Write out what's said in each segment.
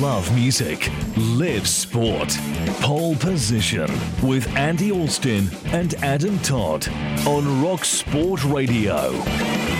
Love music. Live sport. Pole position with Andy Alston and Adam Todd on Rock Sport Radio.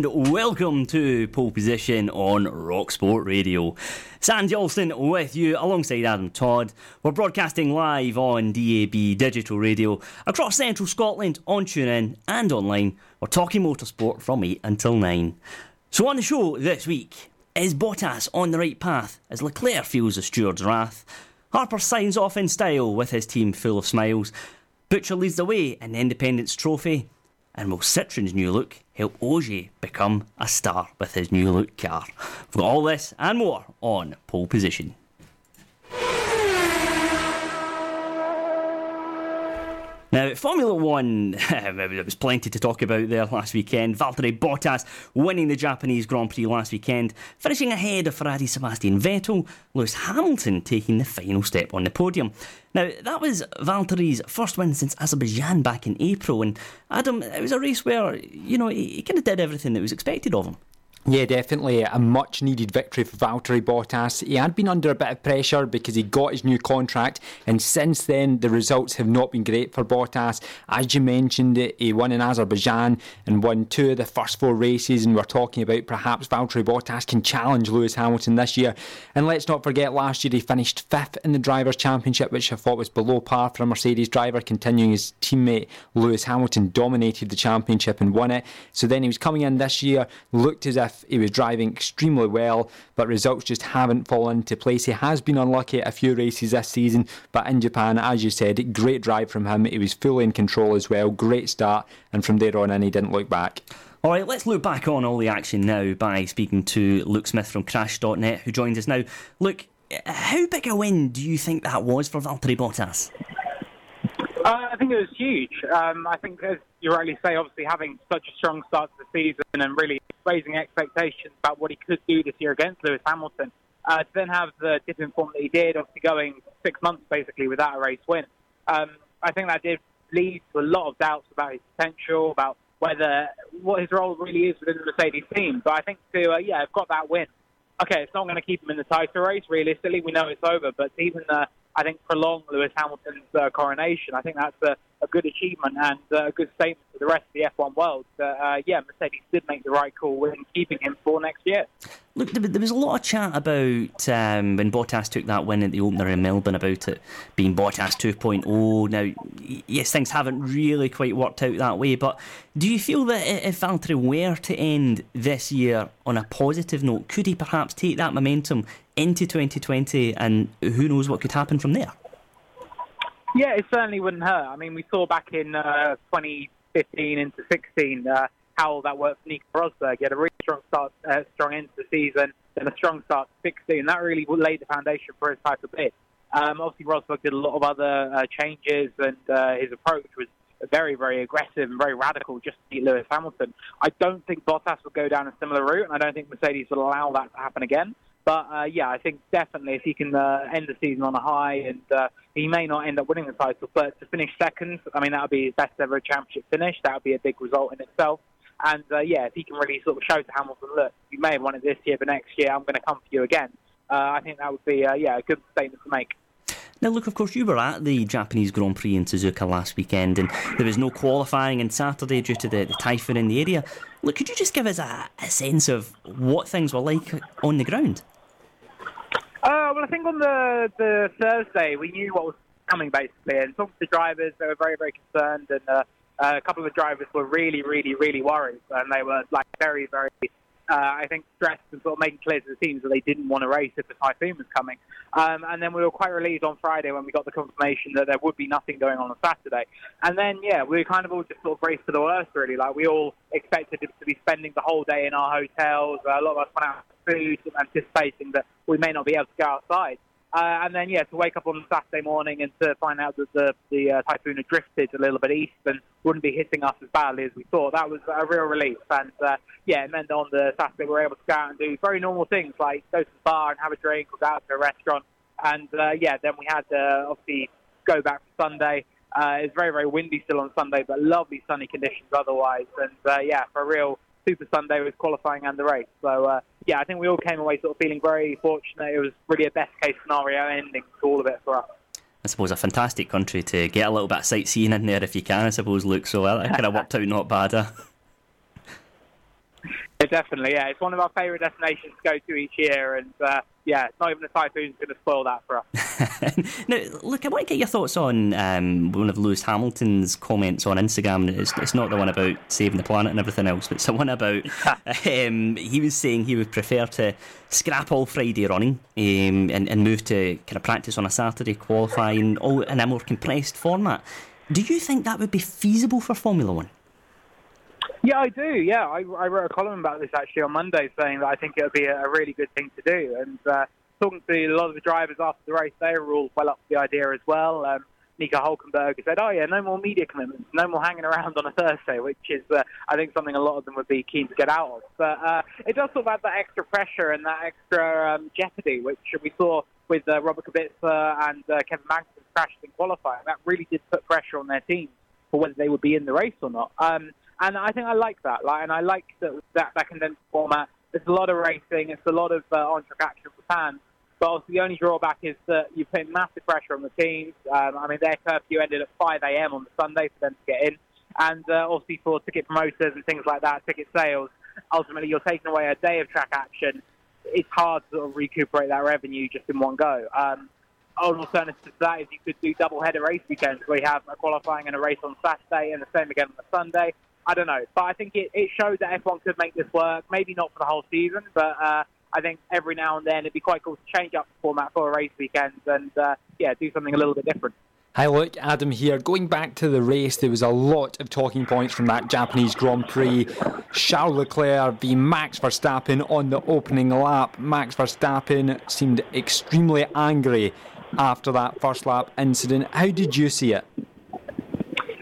And welcome to Pole Position on Rock Sport Radio. Sandy Alston with you alongside Adam Todd. We're broadcasting live on DAB digital radio across central Scotland on TuneIn and online. We're talking motorsport from 8 until 9. So on the show this week, is Bottas on the right path as Leclerc feels the steward's wrath? Harper signs off in style with his team full of smiles. Butcher leads the way in the Independents Trophy. And will Citroen's new look help Ogier become a star with his new look car? Got all this and more on pole position. Now, Formula One, there was plenty to talk about there last weekend. Valtteri Bottas winning the Japanese Grand Prix last weekend, finishing ahead of Ferrari Sebastian Vettel, Lewis Hamilton taking the final step on the podium. Now, that was Valtteri's first win since Azerbaijan back in April, and Adam, it was a race where, you know, he, he kind of did everything that was expected of him. Yeah, definitely a much needed victory for Valtteri Bottas. He had been under a bit of pressure because he got his new contract, and since then the results have not been great for Bottas. As you mentioned, he won in Azerbaijan and won two of the first four races, and we're talking about perhaps Valtteri Bottas can challenge Lewis Hamilton this year. And let's not forget, last year he finished fifth in the Drivers' Championship, which I thought was below par for a Mercedes driver, continuing his teammate Lewis Hamilton dominated the championship and won it. So then he was coming in this year, looked as if he was driving extremely well, but results just haven't fallen into place. He has been unlucky at a few races this season, but in Japan, as you said, great drive from him. He was fully in control as well, great start, and from there on in, he didn't look back. All right, let's look back on all the action now by speaking to Luke Smith from Crash.net, who joins us now. Luke, how big a win do you think that was for Valtteri Bottas? Uh, I think it was huge. Um, I think, as you rightly say, obviously having such a strong start to the season and really raising expectations about what he could do this year against Lewis Hamilton, uh, to then have the dip in form that he did, obviously going six months basically without a race win. Um, I think that did lead to a lot of doubts about his potential, about whether what his role really is within the Mercedes team. But I think to uh, yeah, have got that win. Okay, it's not going to keep him in the title race. Realistically, we know it's over. But even uh, I think prolong Lewis Hamilton's uh, coronation. I think that's a, a good achievement and uh, a good statement to the rest of the F1 world. Uh, yeah, Mercedes did make the right call in keeping him for next year. Look, there was a lot of chat about um, when Bottas took that win at the opener in Melbourne about it being Bottas 2.0. Now, yes, things haven't really quite worked out that way, but do you feel that if Valtteri were to end this year on a positive note, could he perhaps take that momentum into 2020 and who knows what could happen from there? Yeah, it certainly wouldn't hurt. I mean, we saw back in uh, 2015 into 16 uh, how that worked for Nico Rosberg. He had a really strong start, uh, strong end to the season, then a strong start to 16. That really laid the foundation for his type of bid. Um, obviously, Rosberg did a lot of other uh, changes, and uh, his approach was very, very aggressive and very radical just to beat Lewis Hamilton. I don't think Bottas will go down a similar route, and I don't think Mercedes will allow that to happen again. But uh, yeah, I think definitely if he can uh, end the season on a high, and uh, he may not end up winning the title, but to finish second, I mean that would be his best ever championship finish. That would be a big result in itself. And uh, yeah, if he can really sort of show to Hamilton, look, you may have won it this year, but next year I'm going to come for you again. Uh, I think that would be uh, yeah a good statement to make. Now, look, of course, you were at the Japanese Grand Prix in Suzuka last weekend, and there was no qualifying on Saturday due to the, the typhoon in the area. Look, could you just give us a, a sense of what things were like on the ground? Uh, well, I think on the, the Thursday, we knew what was coming, basically, and talking to the drivers, they were very, very concerned, and uh, a couple of the drivers were really, really, really worried, and they were like very, very uh, I think, stressed and sort of making clear to the teams that they didn't want to race if the typhoon was coming. Um, and then we were quite relieved on Friday when we got the confirmation that there would be nothing going on on Saturday. And then, yeah, we were kind of all just sort of braced for the worst, really. Like, we all expected to be spending the whole day in our hotels. A lot of us went out for food, anticipating that we may not be able to go outside. Uh, and then, yeah, to wake up on Saturday morning and to find out that the, the uh, typhoon had drifted a little bit east and wouldn't be hitting us as badly as we thought, that was a real relief. And, uh, yeah, it meant on the Saturday we were able to go out and do very normal things like go to the bar and have a drink or go out to a restaurant. And, uh, yeah, then we had, uh, obviously, go back for Sunday. Uh, it's very, very windy still on Sunday, but lovely sunny conditions otherwise. And uh, yeah, for a real Super Sunday with qualifying and the race. So uh, yeah, I think we all came away sort of feeling very fortunate. It was really a best case scenario ending to all of it for us. I suppose a fantastic country to get a little bit of sightseeing in there if you can. I suppose, Luke. So that kind of worked out not bad. Huh? Yeah, definitely. Yeah, it's one of our favourite destinations to go to each year, and uh, yeah, not even the typhoon's going to spoil that for us. now, look, I want to get your thoughts on um, one of Lewis Hamilton's comments on Instagram. It's, it's, not the one about saving the planet and everything else, but it's the one about um, he was saying he would prefer to scrap all Friday running um, and, and move to kind of practice on a Saturday qualifying all in a more compressed format. Do you think that would be feasible for Formula One? Yeah, I do. Yeah, I, I wrote a column about this actually on Monday, saying that I think it would be a, a really good thing to do. And uh, talking to a lot of the drivers after the race, they were all well up for the idea as well. Um, Nico Hulkenberg said, "Oh yeah, no more media commitments, no more hanging around on a Thursday," which is, uh, I think, something a lot of them would be keen to get out of. But uh, it does sort of add that extra pressure and that extra um, jeopardy, which we saw with uh, Robert Kubica and uh, Kevin Magnussen crashed in qualifying. That really did put pressure on their teams for whether they would be in the race or not. Um, and I think I like that. Like, and I like that that, that condensed format. There's a lot of racing. It's a lot of uh, on-track action for fans. But the only drawback is that you put massive pressure on the teams. Um, I mean, their curfew ended at 5 a.m. on the Sunday for them to get in, and uh, obviously for ticket promoters and things like that, ticket sales. Ultimately, you're taking away a day of track action. It's hard to sort of recuperate that revenue just in one go. Um, an alternative to that is you could do double header race weekends where you have a qualifying and a race on Saturday and the same again on the Sunday. I don't know, but I think it, it shows that F1 could make this work. Maybe not for the whole season, but uh, I think every now and then it'd be quite cool to change up the format for a race weekend and uh, yeah, do something a little bit different. Hi, look, Adam here. Going back to the race, there was a lot of talking points from that Japanese Grand Prix. Charles Leclerc v Max Verstappen on the opening lap. Max Verstappen seemed extremely angry after that first lap incident. How did you see it?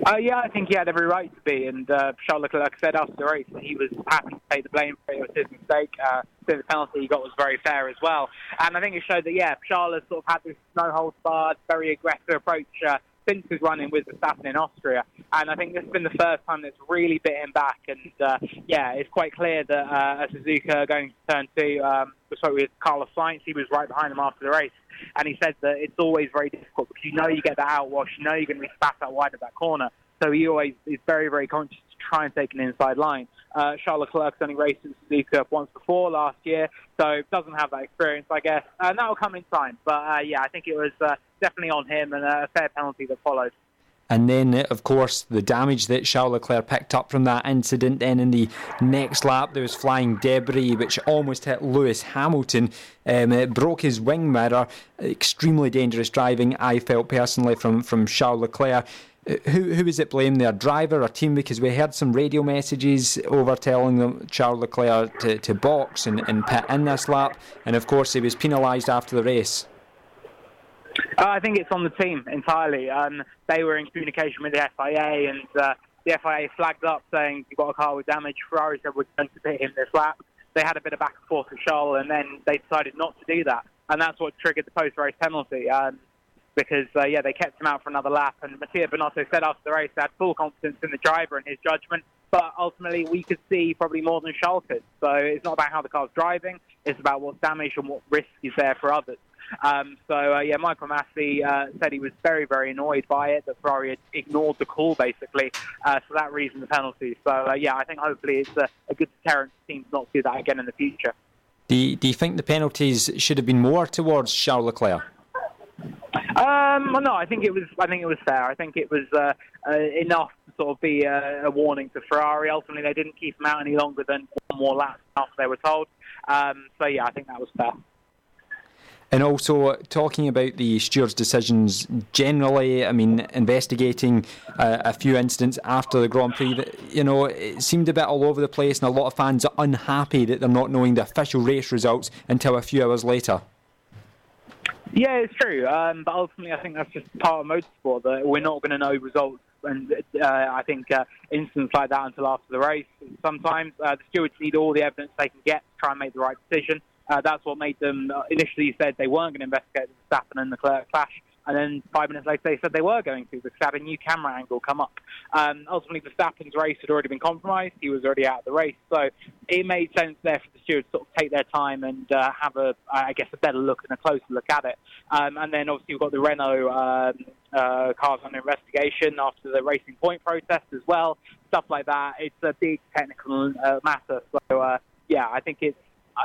Uh, yeah, I think he had every right to be. And uh, Charles Leclerc said after the race that he was happy to take the blame for it. It was his mistake. Uh, so the penalty he got was very fair as well. And I think it showed that, yeah, Charles sort of had this no holds barred, very aggressive approach uh, since his running with the Verstappen in Austria. And I think this has been the first time that's really bit him back. And uh, yeah, it's quite clear that uh, Suzuka going to turn two, um, sorry, with Carlos Sainz, he was right behind him after the race. And he said that it's always very difficult because you know you get that outwash, you know you're going to be spat out wide of that corner. So he always is very, very conscious to try and take an inside line. Uh, Charles Leclerc's only raced in Suzuka once before last year, so doesn't have that experience, I guess. And that will come in time. But uh, yeah, I think it was uh, definitely on him and a fair penalty that followed. And then, of course, the damage that Charles Leclerc picked up from that incident. Then in the next lap, there was flying debris which almost hit Lewis Hamilton. Um, it broke his wing mirror. Extremely dangerous driving, I felt personally, from, from Charles Leclerc. Uh, who who is it blame there, driver or team? Because we heard some radio messages over telling them Charles Leclerc to, to box and, and pit in this lap, and of course he was penalised after the race. Uh, I think it's on the team entirely. Um, they were in communication with the FIA, and uh, the FIA flagged up saying you've got a car with damage. Ferrari said we're going to pit him this lap. They had a bit of back and forth with Charles, and then they decided not to do that, and that's what triggered the post-race penalty. Um, because uh, yeah, they kept him out for another lap, and Mattia Binotto said after the race they had full confidence in the driver and his judgment. But ultimately, we could see probably more than Charles could. So it's not about how the car's driving; it's about what's damage and what risk is there for others. Um, so uh, yeah, Michael Masi uh, said he was very, very annoyed by it that Ferrari had ignored the call basically. Uh, for that reason, the penalty. So uh, yeah, I think hopefully it's a, a good deterrent to teams not to do that again in the future. Do you, do you think the penalties should have been more towards Charles Leclerc? Um, well, no, I think it was. I think it was fair. I think it was uh, uh, enough to sort of be a, a, warning to Ferrari. Ultimately, they didn't keep him out any longer than one more lap after they were told. Um, so yeah, I think that was fair. And also talking about the stewards' decisions generally, I mean, investigating uh, a few incidents after the Grand Prix, you know, it seemed a bit all over the place, and a lot of fans are unhappy that they're not knowing the official race results until a few hours later. Yeah, it's true. Um, but ultimately, I think that's just part of motorsport that we're not going to know results. And uh, I think uh, incidents like that until after the race. Sometimes uh, the stewards need all the evidence they can get to try and make the right decision. Uh, that's what made them uh, initially said they weren't going to investigate the Verstappen and the Leclerc clash. And then five minutes later, they said they were going to because they had a new camera angle come up. Um, ultimately, Verstappen's race had already been compromised. He was already out of the race. So it made sense there for the stewards to sort of take their time and uh, have a, I guess, a better look and a closer look at it. Um, and then obviously we've got the Renault um, uh, cars under investigation after the Racing Point protest as well. Stuff like that. It's a big technical uh, matter. So uh, yeah, I think it's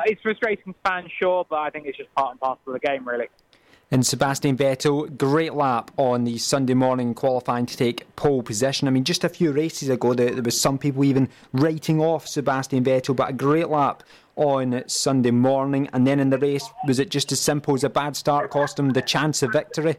it's frustrating fans, sure, but I think it's just part and parcel of the game, really. And Sebastian Vettel, great lap on the Sunday morning qualifying to take pole position. I mean, just a few races ago, there, there was some people even writing off Sebastian Vettel, but a great lap on Sunday morning. And then in the race, was it just as simple as a bad start cost him the chance of victory?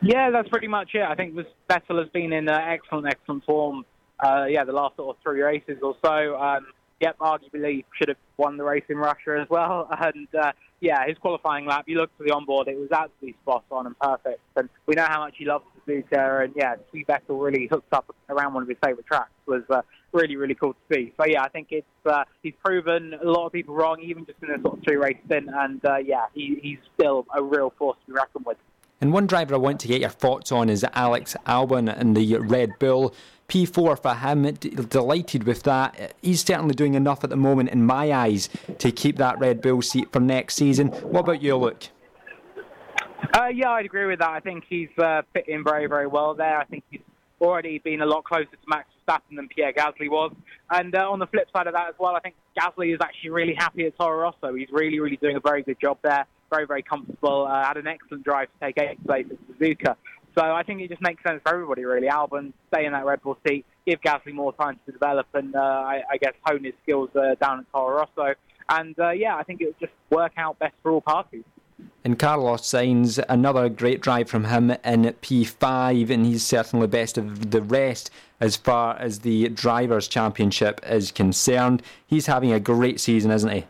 Yeah, that's pretty much it. I think Vettel has been in uh, excellent, excellent form. Uh, yeah, the last sort of three races or so. Um, yep, arguably should have won the race in Russia as well. And uh, yeah, his qualifying lap, you look to the onboard, it was absolutely spot on and perfect. And we know how much he loves Suzuka. And yeah, to see Vettel really hooked up around one of his favourite tracks was uh, really, really cool to see. So yeah, I think it's uh, he's proven a lot of people wrong, even just in a sort of three race stint. And uh, yeah, he, he's still a real force to be reckoned with. And one driver I want to get your thoughts on is Alex Albon and the Red Bull. P4 for him, delighted with that. He's certainly doing enough at the moment, in my eyes, to keep that Red Bull seat for next season. What about you, Luke? Uh, yeah, I'd agree with that. I think he's uh, fit in very, very well there. I think he's already been a lot closer to Max Verstappen than Pierre Gasly was. And uh, on the flip side of that as well, I think Gasly is actually really happy at Toro Rosso. He's really, really doing a very good job there. Very, very comfortable. Uh, had an excellent drive to take eighth place at Suzuka. So I think it just makes sense for everybody, really. Albon, stay in that Red Bull seat, give Gasly more time to develop and, uh, I, I, guess, hone his skills uh, down at Toro Rosso. And, uh, yeah, I think it would just work out best for all parties. And Carlos Sainz another great drive from him in P5, and he's certainly best of the rest as far as the Drivers' Championship is concerned. He's having a great season, isn't he?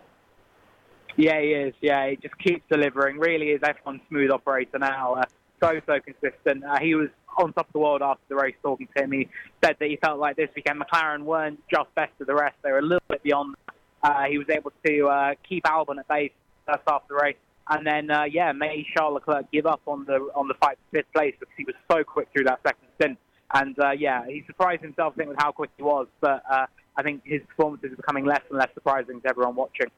Yeah, he is. Yeah, he just keeps delivering. Really is F1 smooth operator now. Uh, so, so consistent. Uh, he was on top of the world after the race talking to him. He said that he felt like this weekend McLaren weren't just best of the rest, they were a little bit beyond. Uh, he was able to uh, keep Albon at base first after the race. And then, uh, yeah, made Charles Leclerc give up on the on the fight for fifth place because he was so quick through that second stint. And uh, yeah, he surprised himself, I think, with how quick he was. But uh, I think his performances are becoming less and less surprising to everyone watching.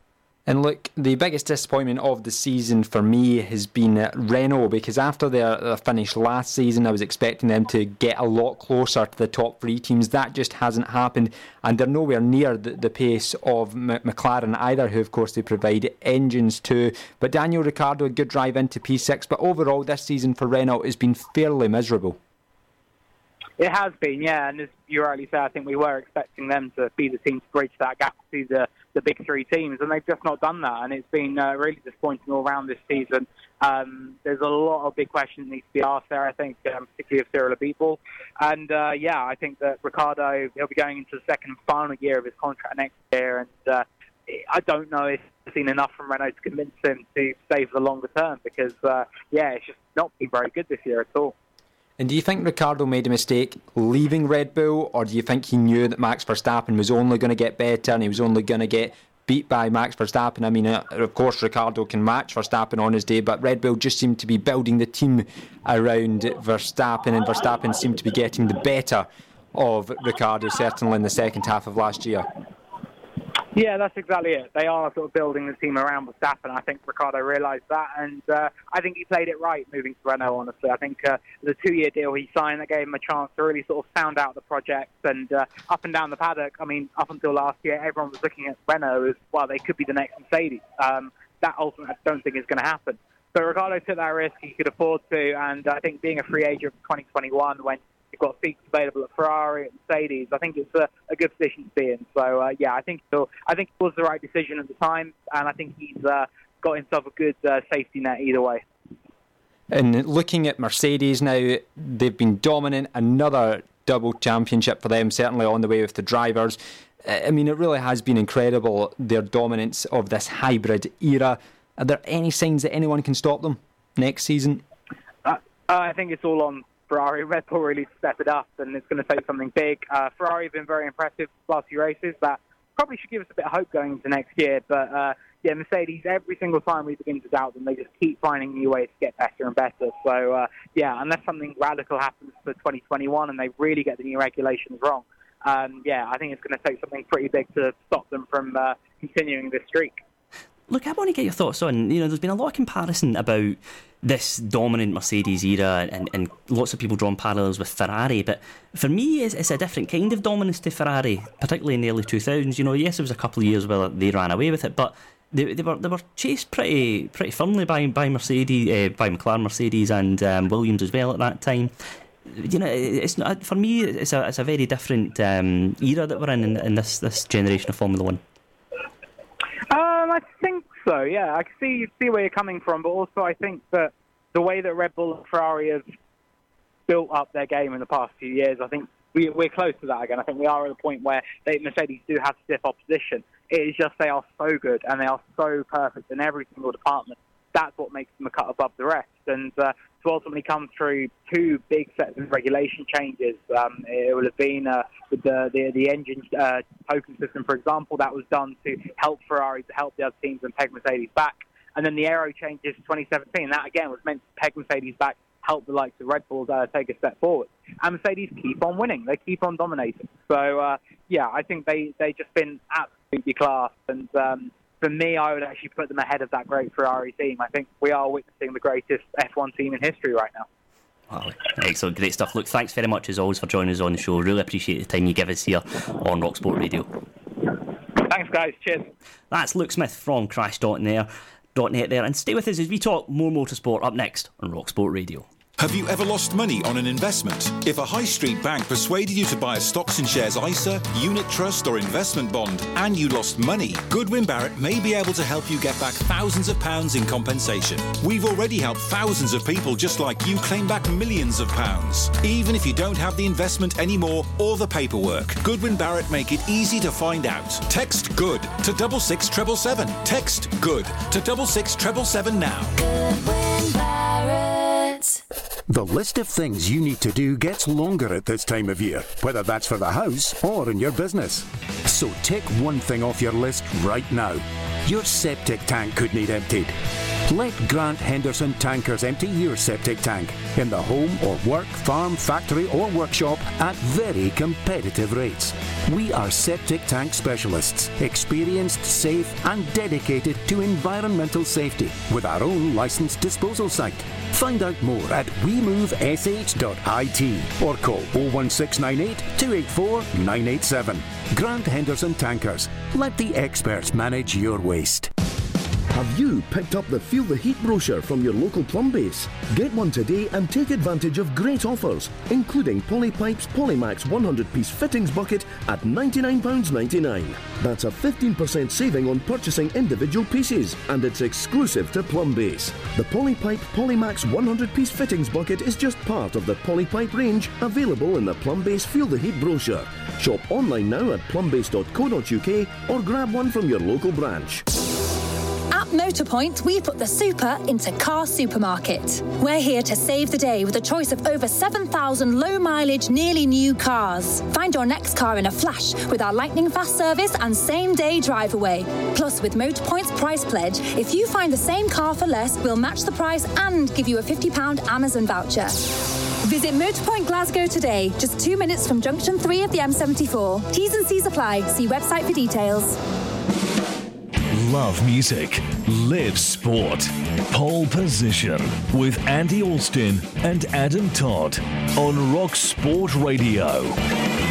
And look, the biggest disappointment of the season for me has been Renault because after their, their, finish last season, I was expecting them to get a lot closer to the top three teams. That just hasn't happened, and they're nowhere near the, the pace of M- McLaren either, who of course they provide engines to. But Daniel Ricciardo, a good drive into P6, but overall this season for Renault has been fairly miserable. It has been, yeah, and as you rightly say, I think we were expecting them to be the team to bridge that gap to the the big three teams, and they've just not done that. And it's been uh, really disappointing all around this season. Um, there's a lot of big questions that need to be asked there, I think, um, particularly of Cyril Abiteboul. And uh, yeah, I think that Ricciardo, he'll be going into the second and final year of his contract next year. And uh, I don't know if I've seen enough from Renault to convince him to stay for the longer term because, uh, yeah, it's just not been very good this year at all. And do you think Ricciardo made a mistake leaving Red Bull, or do you think he knew that Max Verstappen was only going to get better and he was only going to get beat by Max Verstappen? I mean, uh, of course, Ricciardo can match Verstappen on his day, but Red Bull just seemed to be building the team around Verstappen, and Verstappen seemed to be getting the better of Ricciardo, certainly in the second half of last year. Yeah, that's exactly it. They are sort of building the team around Verstappen. I think Ricciardo realised that, and uh, I think he played it right moving to Renault. Honestly, I think uh, the two-year deal he signed that gave him a chance to really sort of sound out the project and uh, up and down the paddock. I mean, up until last year, everyone was looking at Renault as well. They could be the next Mercedes. Um, that ultimately, I don't think is going to happen. But Ricciardo took that risk; he could afford to, and I think being a free agent for 2021 when You've got seats available at Ferrari and Mercedes. I think it's a, a good position to be in. So uh, yeah, I think I think it was the right decision at the time, and I think he's uh, got himself a good uh, safety net either way. And looking at Mercedes now, they've been dominant. Another double championship for them, certainly on the way with the drivers. I mean, it really has been incredible their dominance of this hybrid era. Are there any signs that anyone can stop them next season? Uh, I think it's all on Ferrari. Red Bull really step it up, and it's going to take something big. Uh, Ferrari have been very impressive last few races. That probably should give us a bit of hope going into next year. But uh, yeah, Mercedes, every single time we begin to doubt them, they just keep finding new ways to get better and better. So, uh, yeah, unless something radical happens for 2021 and they really get the new regulations wrong, um, yeah, I think it's going to take something pretty big to stop them from uh, continuing this streak. Look, I want to get your thoughts on. You know, there's been a lot of comparison about this dominant Mercedes era, and, and lots of people drawing parallels with Ferrari. But for me, it's, it's, a different kind of dominance to Ferrari, particularly in the early 2000s. You know, yes, there was a couple of years where they ran away with it, but they, they were they were chased pretty pretty firmly by by Mercedes, uh, by McLaren, Mercedes, and um, Williams as well at that time. You know, it's not, for me. It's a it's a very different um, era that we're in, in in this this generation of Formula One. Um, I think so. Yeah, I see see where you're coming from, but also I think that the way that Red Bull and Ferrari have built up their game in the past few years, I think we, we're close to that again. I think we are at a point where they, Mercedes do have stiff opposition. It is just they are so good and they are so perfect in every single department. That's what makes cut above the rest. And uh, to ultimately come through two big sets of regulation changes, um, it will have been uh, with the, the, the engine uh, token system, for example, that was done to help Ferrari, to help the other teams and peg Mercedes back. And then the aero changes 2017, that again was meant to peg Mercedes back help the likes of Red Bull uh, take a step forward. And Mercedes keep on winning; they keep on dominating. So uh, yeah, I think they they just been absolutely class. And um, for me, I would actually put them ahead of that great Ferrari team. I think we are witnessing the greatest F1 team in history right now. Wow, excellent, great stuff. Look, thanks very much as always for joining us on the show. Really appreciate the time you give us here on Rock Sport Radio. Thanks, guys. Cheers. That's Luke Smith from Crash.net there. And stay with us as we talk more motorsport up next on Rock Sport Radio. Have you ever lost money on an investment? If a high street bank persuaded you to buy a stocks and shares ISA, unit trust, or investment bond, and you lost money, Goodwin Barrett may be able to help you get back thousands of pounds in compensation. We've already helped thousands of people just like you claim back millions of pounds. Even if you don't have the investment anymore or the paperwork, Goodwin Barrett make it easy to find out. Text GOOD to double six treble seven. Text GOOD to double six treble seven now. Goodwin Barrett. The list of things you need to do gets longer at this time of year, whether that's for the house or in your business. So take one thing off your list right now. Your septic tank could need emptied. Let Grant Henderson Tankers empty your septic tank in the home or work, farm, factory, or workshop at very competitive rates. We are septic tank specialists, experienced, safe, and dedicated to environmental safety with our own licensed disposal site. Find out more at wemovesh.it or call 01698 284 987. Grant Henderson Tankers. Let the experts manage your waste. Have you picked up the Feel the Heat brochure from your local Plumbase? Get one today and take advantage of great offers, including Polypipe's Polymax 100 piece fittings bucket at £99.99. That's a 15% saving on purchasing individual pieces, and it's exclusive to Plumbase. The Polypipe Polymax 100 piece fittings bucket is just part of the Polypipe range available in the Plumbase Feel the Heat brochure. Shop online now at plumbase.co.uk or grab one from your local branch. Motorpoint, we put the super into car supermarket. We're here to save the day with a choice of over 7,000 low mileage, nearly new cars. Find your next car in a flash with our lightning fast service and same day drive away. Plus, with Motorpoint's price pledge, if you find the same car for less, we'll match the price and give you a £50 Amazon voucher. Visit Motorpoint Glasgow today, just two minutes from junction 3 of the M74. T's and C's apply. See website for details love music, live sport. Pole position with Andy Alston and Adam Todd on Rock Sport Radio.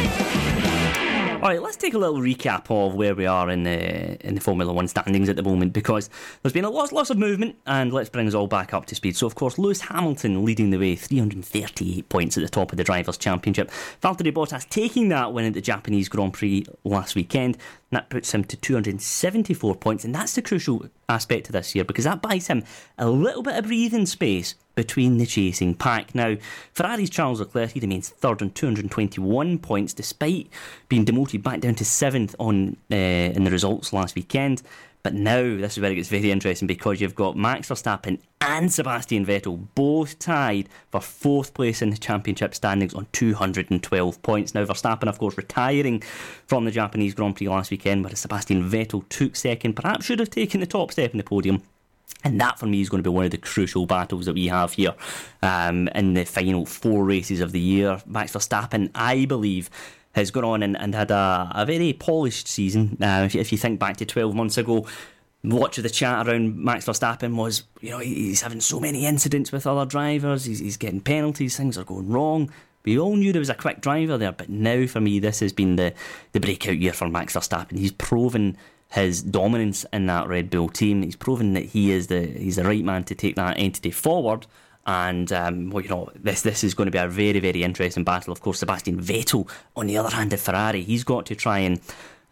All right, let's take a little recap of where we are in the in the Formula One standings at the moment because there's been a lot, lots of movement, and let's bring us all back up to speed. So, of course, Lewis Hamilton leading the way, 338 points at the top of the Drivers' Championship. Valtteri Bottas taking that win at the Japanese Grand Prix last weekend. That puts him to 274 points, and that's the crucial aspect of this year because that buys him a little bit of breathing space between the chasing pack. Now, Ferrari's Charles Leclerc he remains third on 221 points despite being demoted back down to seventh on uh, in the results last weekend. But now this is where it gets very interesting because you've got Max Verstappen and Sebastian Vettel both tied for fourth place in the championship standings on 212 points. Now Verstappen, of course, retiring from the Japanese Grand Prix last weekend, whereas Sebastian Vettel took second, perhaps should have taken the top step in the podium. And that for me is going to be one of the crucial battles that we have here um, in the final four races of the year. Max Verstappen, I believe, has gone on and, and had a, a very polished season. Uh, if, you, if you think back to 12 months ago, much of the chat around Max Verstappen was, you know, he's having so many incidents with other drivers, he's, he's getting penalties, things are going wrong. We all knew there was a quick driver there, but now for me, this has been the, the breakout year for Max Verstappen. He's proven his dominance in that Red Bull team. He's proven that he is the he's the right man to take that entity forward. And um, well, you know, this this is going to be a very very interesting battle. Of course, Sebastian Vettel, on the other hand, of Ferrari, he's got to try and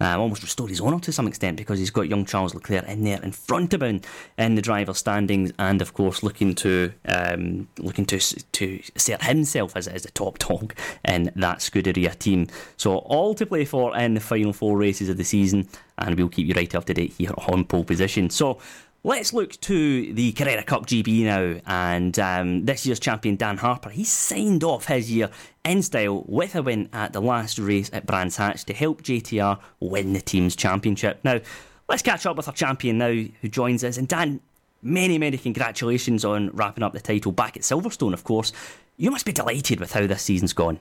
um, almost restored his honour to some extent because he's got young Charles Leclerc in there in front of him in the driver's standings, and of course looking to um, looking to to assert himself as, as the top dog in that Scuderia team. So all to play for in the final four races of the season, and we'll keep you right up to date here on pole position. So. Let's look to the Carrera Cup GB now, and um, this year's champion Dan Harper. He signed off his year in style with a win at the last race at Brands Hatch to help JTR win the team's championship. Now, let's catch up with our champion now who joins us. And Dan, many, many congratulations on wrapping up the title back at Silverstone, of course. You must be delighted with how this season's gone.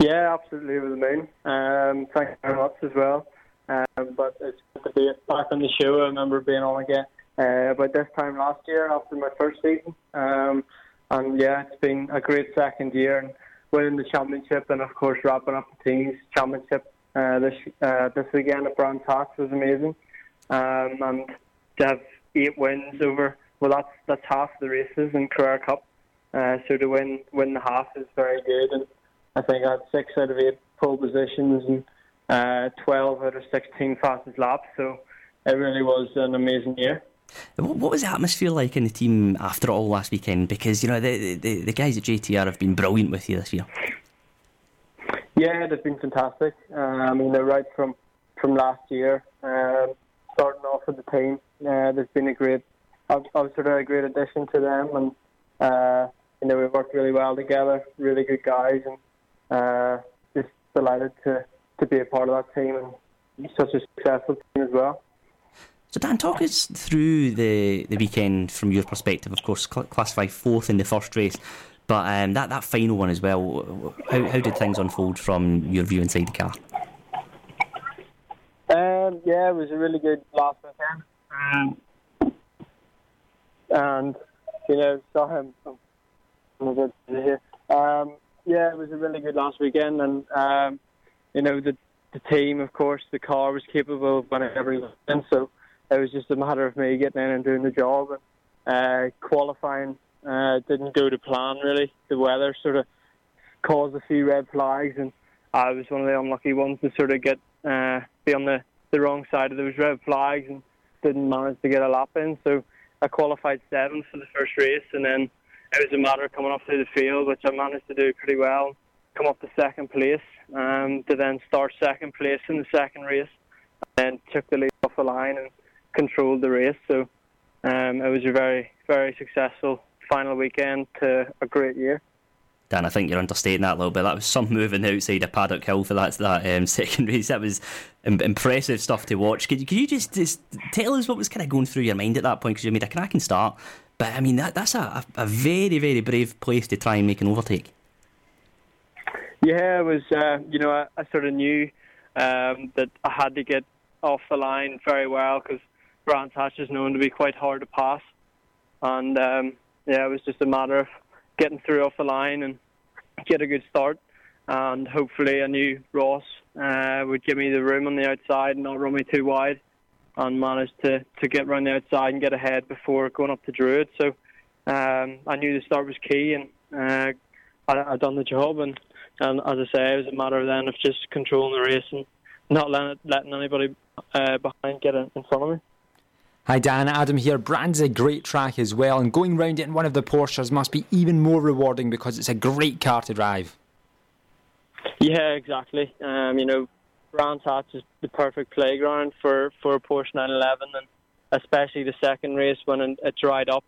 Yeah, absolutely over the moon. Um, thank you very much as well. Um, but it's good to be back on the show. I remember being on again uh, this time last year after my first season. Um, and yeah, it's been a great second year and winning the championship and of course wrapping up the team's championship uh, this uh, this weekend at Brands Hatch was amazing. Um, and to have eight wins over well that's that's half the races in Carrera Cup. Uh, so to win win the half is very good and I think I had six out of eight pole positions and uh, 12 out of 16 fastest laps. So it really was an amazing year. What was the atmosphere like in the team after all last weekend? Because you know the, the the guys at JTR have been brilliant with you this year. Yeah, they've been fantastic. Uh, I mean, they're right from from last year, uh, starting off with the team. Uh, there's been a great, obviously a great addition to them, and uh, you know we've worked really well together. Really good guys, and uh, just delighted to to be a part of that team and such a successful team as well. So Dan, talk us through the, the weekend from your perspective. Of course, cl- classified fourth in the first race, but um, that that final one as well. How how did things unfold from your view inside the car? Um, yeah, it was a really good last weekend, um, and you know, saw him. Um, yeah, it was a really good last weekend, and um, you know the the team, of course, the car was capable of winning every win. So it was just a matter of me getting in and doing the job. And uh, qualifying uh, didn't go to plan really. The weather sort of caused a few red flags, and I was one of the unlucky ones to sort of get uh, be on the the wrong side of those red flags and didn't manage to get a lap in. So I qualified seventh for the first race, and then it was a matter of coming up through the field, which I managed to do pretty well. Come up to second place, um, to then start second place in the second race, and took the lead off the line and controlled the race. So um, it was a very, very successful final weekend to a great year. Dan, I think you're understating that a little bit. That was some moving outside of Paddock Hill for that that um, second race. That was Im- impressive stuff to watch. Could, could you just, just tell us what was kind of going through your mind at that point? Because you made a cracking start, but I mean that that's a, a very very brave place to try and make an overtake. Yeah, it was. Uh, you know, I, I, sort of knew um, that I had to get off the line very well because Brands Hatch is known to be quite hard to pass, and um, yeah, it was just a matter of getting through off the line and get a good start. And hopefully, I knew Ross uh, would give me the room on the outside and not run me too wide, and managed to to get around the outside and get ahead before going up to Druid. So um, I knew the start was key, and uh, I, I done the job and and as I say, it was a matter then of just controlling the race and not letting, letting anybody uh, behind get in, in front of me. Hi Dan, Adam here. Brand's a great track as well, and going round it in one of the Porsches must be even more rewarding because it's a great car to drive. Yeah, exactly. Um, you know, Brands Hatch is the perfect playground for for a Porsche 911, and especially the second race when it dried up.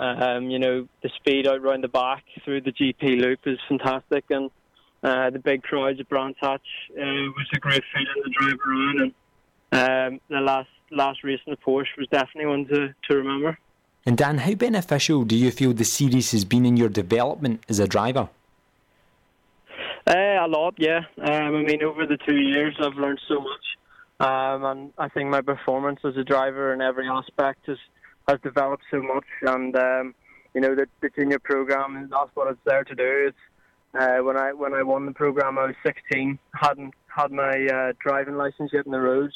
Um, you know, the speed out round the back through the GP loop is fantastic, and uh, the big crowds at Brands Hatch uh, was a great feeling to drive around. And um, the last last race in the Porsche was definitely one to, to remember. And Dan, how beneficial do you feel the series has been in your development as a driver? Uh, a lot, yeah. Um, I mean, over the two years, I've learned so much, um, and I think my performance as a driver in every aspect has has developed so much. And um, you know, the, the junior program is that's what it's there to do. It's uh, when I when I won the program, I was 16, hadn't had my uh, driving license yet in the roads,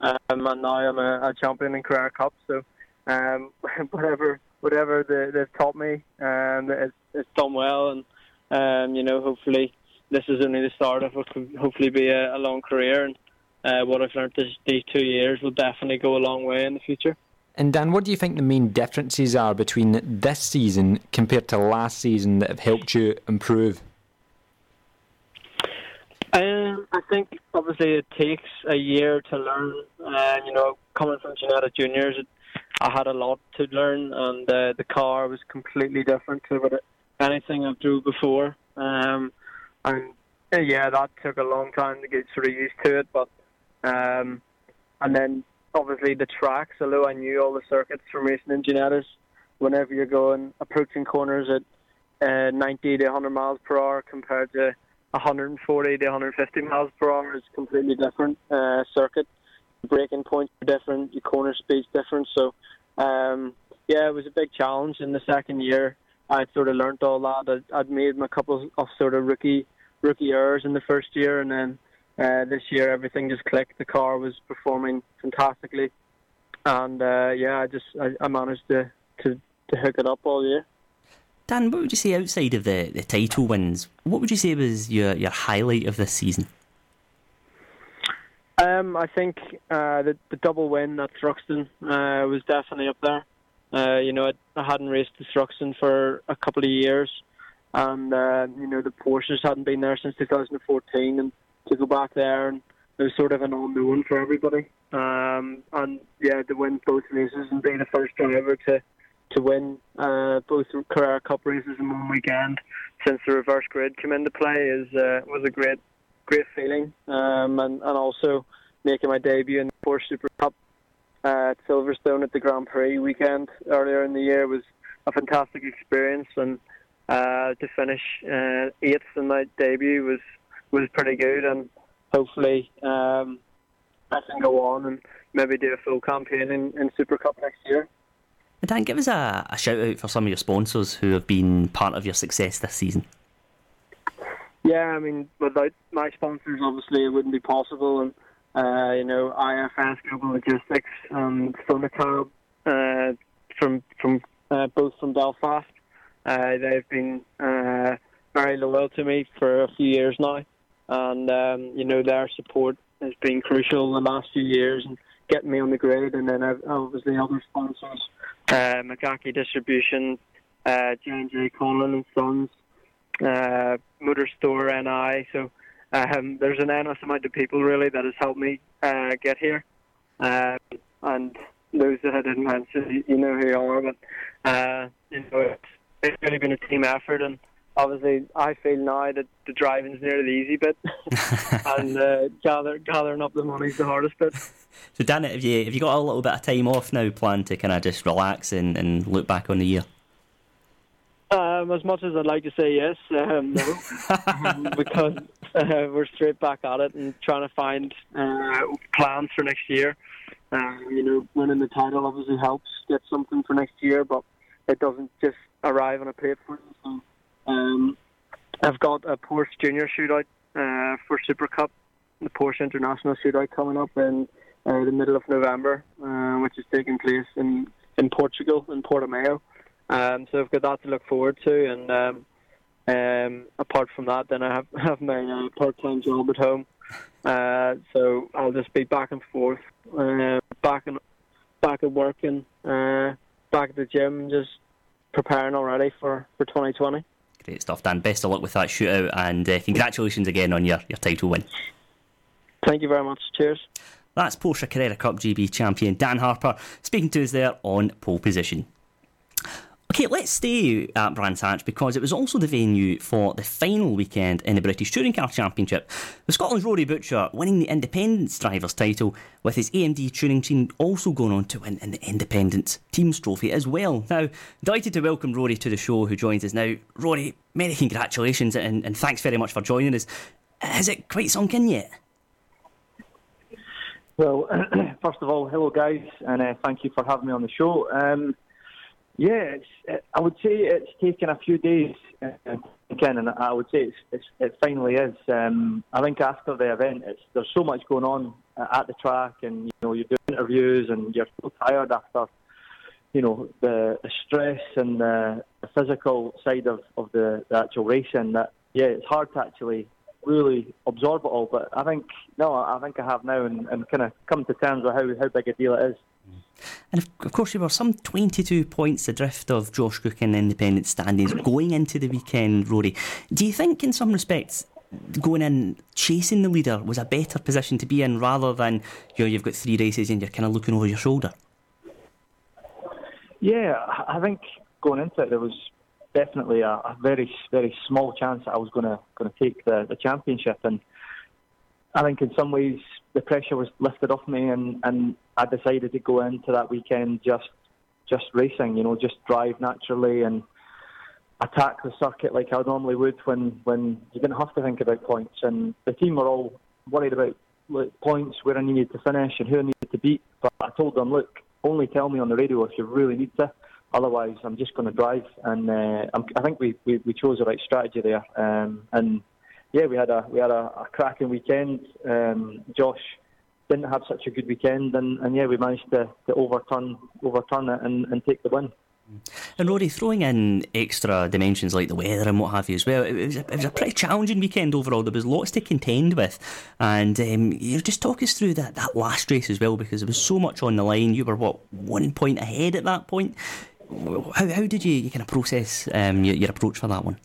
um, and now I'm a, a champion in Carrera Cup. So um, whatever whatever they, they've taught me, um, it's, it's done well, and um, you know, hopefully this is only the start of what could hopefully be a, a long career. And uh, what I've learned this, these two years will definitely go a long way in the future. And Dan, what do you think the main differences are between this season compared to last season that have helped you improve? Um, I think obviously it takes a year to learn. Uh, you know, coming from Ginetta Juniors, I had a lot to learn, and uh, the car was completely different to what anything I've drove before. Um, and uh, yeah, that took a long time to get sort of used to it. But um, and then obviously the tracks. Although I knew all the circuits from racing in Ginettas, whenever you're going approaching corners at uh, 90 to 100 miles per hour compared to 140 to 150 miles per hour is completely different uh, circuit. Braking points are different, your corner speed's different. So, um, yeah, it was a big challenge. In the second year, I sort of learnt all that. I'd, I'd made a couple of sort of rookie rookie errors in the first year, and then uh, this year everything just clicked. The car was performing fantastically, and uh, yeah, I just I, I managed to, to to hook it up all year. Dan, what would you say outside of the, the title wins? What would you say was your, your highlight of this season? Um, I think uh, the, the double win at Thruxton uh, was definitely up there. Uh, you know, I, I hadn't raced the Thruxton for a couple of years, and uh, you know the Porsches hadn't been there since 2014, and to go back there and it was sort of an unknown for everybody. Um, and yeah, to win both races and be the first driver to to win uh, both Carrera Cup races in one weekend since the reverse grid came into play is uh, was a great great feeling, um, and and also making my debut in the Porsche Super Cup uh, at Silverstone at the Grand Prix weekend earlier in the year was a fantastic experience, and uh, to finish uh, eighth in my debut was was pretty good, and hopefully um, I can go on and maybe do a full campaign in, in Super Cup next year. Dan, give us a, a shout out for some of your sponsors who have been part of your success this season. Yeah, I mean, without my sponsors, obviously, it wouldn't be possible. And, uh, you know, IFS Global Logistics and Sonatab uh, from, from uh, both from Belfast, uh, they've been uh, very loyal to me for a few years now. And, um, you know, their support has been crucial the last few years and getting me on the grid. And then obviously other sponsors uh, Magaki Distribution, uh, J&J Conlon and Sons, uh, Motor Store NI. So um, there's an endless amount of people really that has helped me uh, get here. Uh, and those that I didn't mention, you know who you are. But uh, you know, it's, it's really been a team effort, and obviously I feel now that the driving's nearly the easy bit, and uh, gather, gathering up the money's the hardest bit. So Dan, have you have you got a little bit of time off now planned to kind of just relax and, and look back on the year? Um, as much as I'd like to say yes, um, no, because uh, we're straight back at it and trying to find uh, plans for next year. Uh, you know, winning the title obviously helps get something for next year, but it doesn't just arrive on a plate for you. So, um, I've got a Porsche Junior shootout uh, for Super Cup, the Porsche International shootout coming up in uh, the middle of November, uh, which is taking place in, in Portugal, in Portimao. Um, so I've got that to look forward to. And um, um, apart from that, then I have, have my uh, part-time job at home. Uh, so I'll just be back and forth, uh, back and back at work and back at the gym, just preparing already for, for 2020. Great stuff, Dan. Best of luck with that shootout, and uh, congratulations again on your, your title win. Thank you very much. Cheers. That's Porsche Carrera Cup GB champion Dan Harper speaking to us there on pole position. Okay, let's stay at Brands Hatch because it was also the venue for the final weekend in the British Touring Car Championship, with Scotland's Rory Butcher winning the Independents Drivers title, with his AMD touring team also going on to win in the Independents Teams Trophy as well. Now, delighted to welcome Rory to the show, who joins us now. Rory, many congratulations and, and thanks very much for joining us. Has it quite sunk in yet? Well, first of all, hello guys, and uh, thank you for having me on the show. Um, yeah, it, I would say it's taken a few days uh, again, and I would say it's, it's, it finally is. Um, I think after the event, there's so much going on at the track, and you know you're doing interviews, and you're so tired after you know the, the stress and the, the physical side of, of the, the actual racing. That yeah, it's hard to actually really absorb it all. But I think no, I think I have now, and, and kind of come to terms with how how big a deal it is. And of course, you were some 22 points adrift of Josh Cook in the independent standings going into the weekend, Rory. Do you think, in some respects, going in chasing the leader was a better position to be in rather than you know, you've got three races and you're kind of looking over your shoulder? Yeah, I think going into it, there was definitely a, a very, very small chance that I was going to going to take the, the championship, and I think in some ways the pressure was lifted off me, and, and I decided to go into that weekend just just racing, you know, just drive naturally and attack the circuit like I normally would when when you didn't have to think about points. And the team were all worried about like, points, where I needed to finish, and who I needed to beat. But I told them, look, only tell me on the radio if you really need to. Otherwise, I'm just going to drive. And uh, i think we, we, we chose the right strategy there. Um, and yeah, we had a we had a, a cracking weekend. Um, Josh didn't have such a good weekend, and, and yeah, we managed to, to overturn overturn it and, and take the win. And Rory, throwing in extra dimensions like the weather and what have you as well, it was, a, it was a pretty challenging weekend overall. There was lots to contend with. And um, you just talk us through that, that last race as well, because there was so much on the line. You were, what, one point ahead at that point? How, how did you, you kind of process um, your, your approach for that one?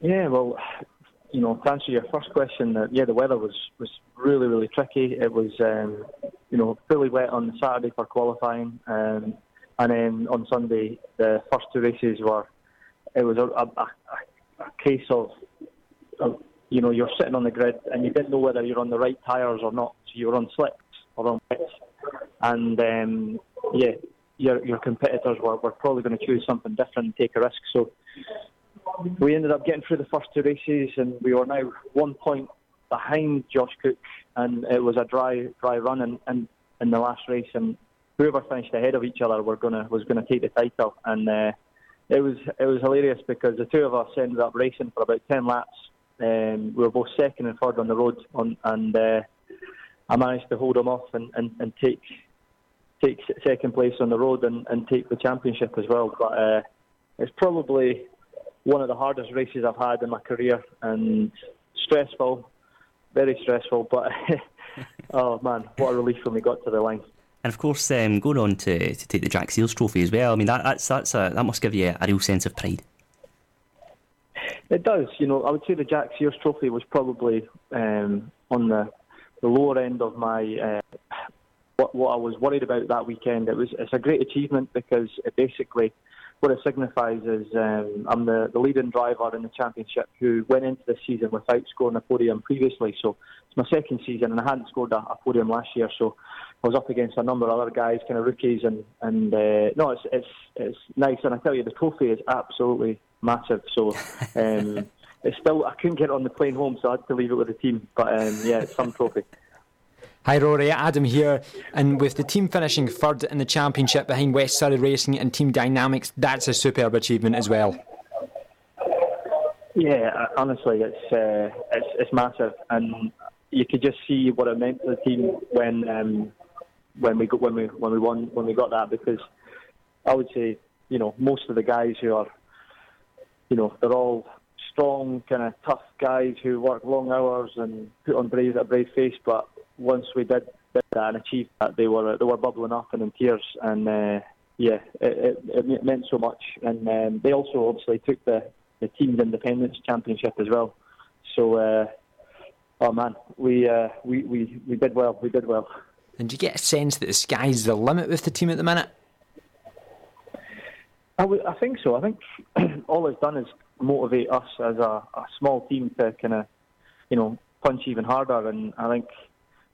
Yeah, well, you know, to answer your first question, that yeah, the weather was was really really tricky. It was um, you know fully wet on Saturday for qualifying, um, and then on Sunday the first two races were it was a, a, a, case of, of you know you're sitting on the grid and you didn't know whether you're on the right tyres or not. So you were on slicks or on wets, and um, yeah, your your competitors were, were probably going to choose something different and take a risk. So we ended up getting through the first two races, and we were now one point behind Josh Cook, and it was a dry dry run in, in, in the last race, and whoever finished ahead of each other were gonna was gonna take the title, and uh, it was it was hilarious because the two of us ended up racing for about ten laps. Um, we were both second and third on the road, on, and uh, I managed to hold them off and, and, and take take second place on the road and, and take the championship as well. But uh, it's probably one of the hardest races I've had in my career and stressful, very stressful. But oh man, what a relief when we got to the line. And of course, um, going on to, to take the Jack Sears Trophy as well. I mean, that, that's that's a, that must give you a, a, real sense of pride. It does. You know, I would say the Jack Sears Trophy was probably um, on the the lower end of my uh, what what I was worried about that weekend. It was it's a great achievement because it basically what it signifies is um, I'm the, the leading driver in the championship who went into this season without scoring a podium previously. So it's my second season, and I hadn't scored a, a podium last year. So I was up against a number of other guys, kind of rookies, and and uh, no, it's it's it's nice. And I tell you, the trophy is absolutely massive. So. Um, it's still I couldn't get on the plane home, so I had to leave it with the team. But um, yeah, it's some trophy. Hi Rory, Adam here. And with the team finishing third in the championship behind West Surrey Racing and Team Dynamics, that's a superb achievement as well. Yeah, honestly, it's uh, it's, it's massive, and you could just see what it meant to the team when um, when we got when we when we won when we got that because I would say you know most of the guys who are you know they're all strong kind of tough guys who work long hours and put on brave a brave face, but once we did, did that and achieved that, they were they were bubbling up and in tears, and uh, yeah, it, it, it, meant so much. And um, they also obviously took the the team's Independents championship as well. So uh, oh man, we uh, we we we did well. We did well. And do you get a sense that the sky's the limit with the team at the minute? I, w- I think so. I think all it's done is motivate us as a, a small team to kind of, you know, punch even harder. And I think,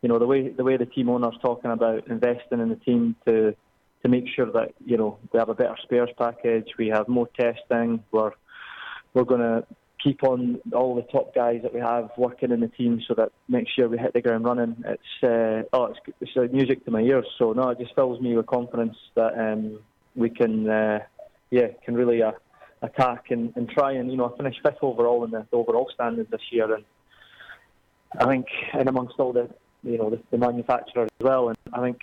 you know, the way the way the team owner's talking about investing in the team to to make sure that you know we have a better spares package, we have more testing, we're we're going to keep on all the top guys that we have working in the team so that next year we hit the ground running. It's uh, oh, it's, it's music to my ears. So no, it just fills me with confidence that um, we can, uh, yeah, can really uh, attack and, and try and you know finish fifth overall in the, the overall standings this year. And I think, and amongst all the you know the, the manufacturers as well. And I think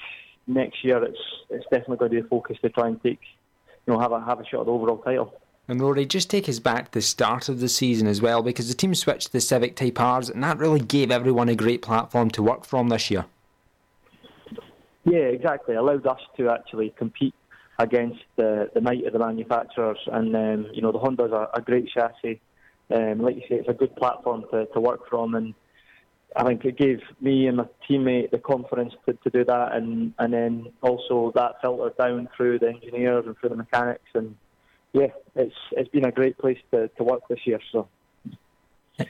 next year it's it's definitely going to be a focus to try and take, you know, have a have a shot at the overall title. And Rory, just take us back to the start of the season as well, because the team switched to the Civic Type R's, and that really gave everyone a great platform to work from this year. Yeah, exactly. It allowed us to actually compete against the, the might of the manufacturers, and um, you know the Honda's a, a great chassis. Um, like you say, it's a good platform to, to work from, and I think it gave me and my teammate the confidence to, to do that, and and then also that filtered down through the engineers and through the mechanics, and yeah, it's it's been a great place to, to work this year. So.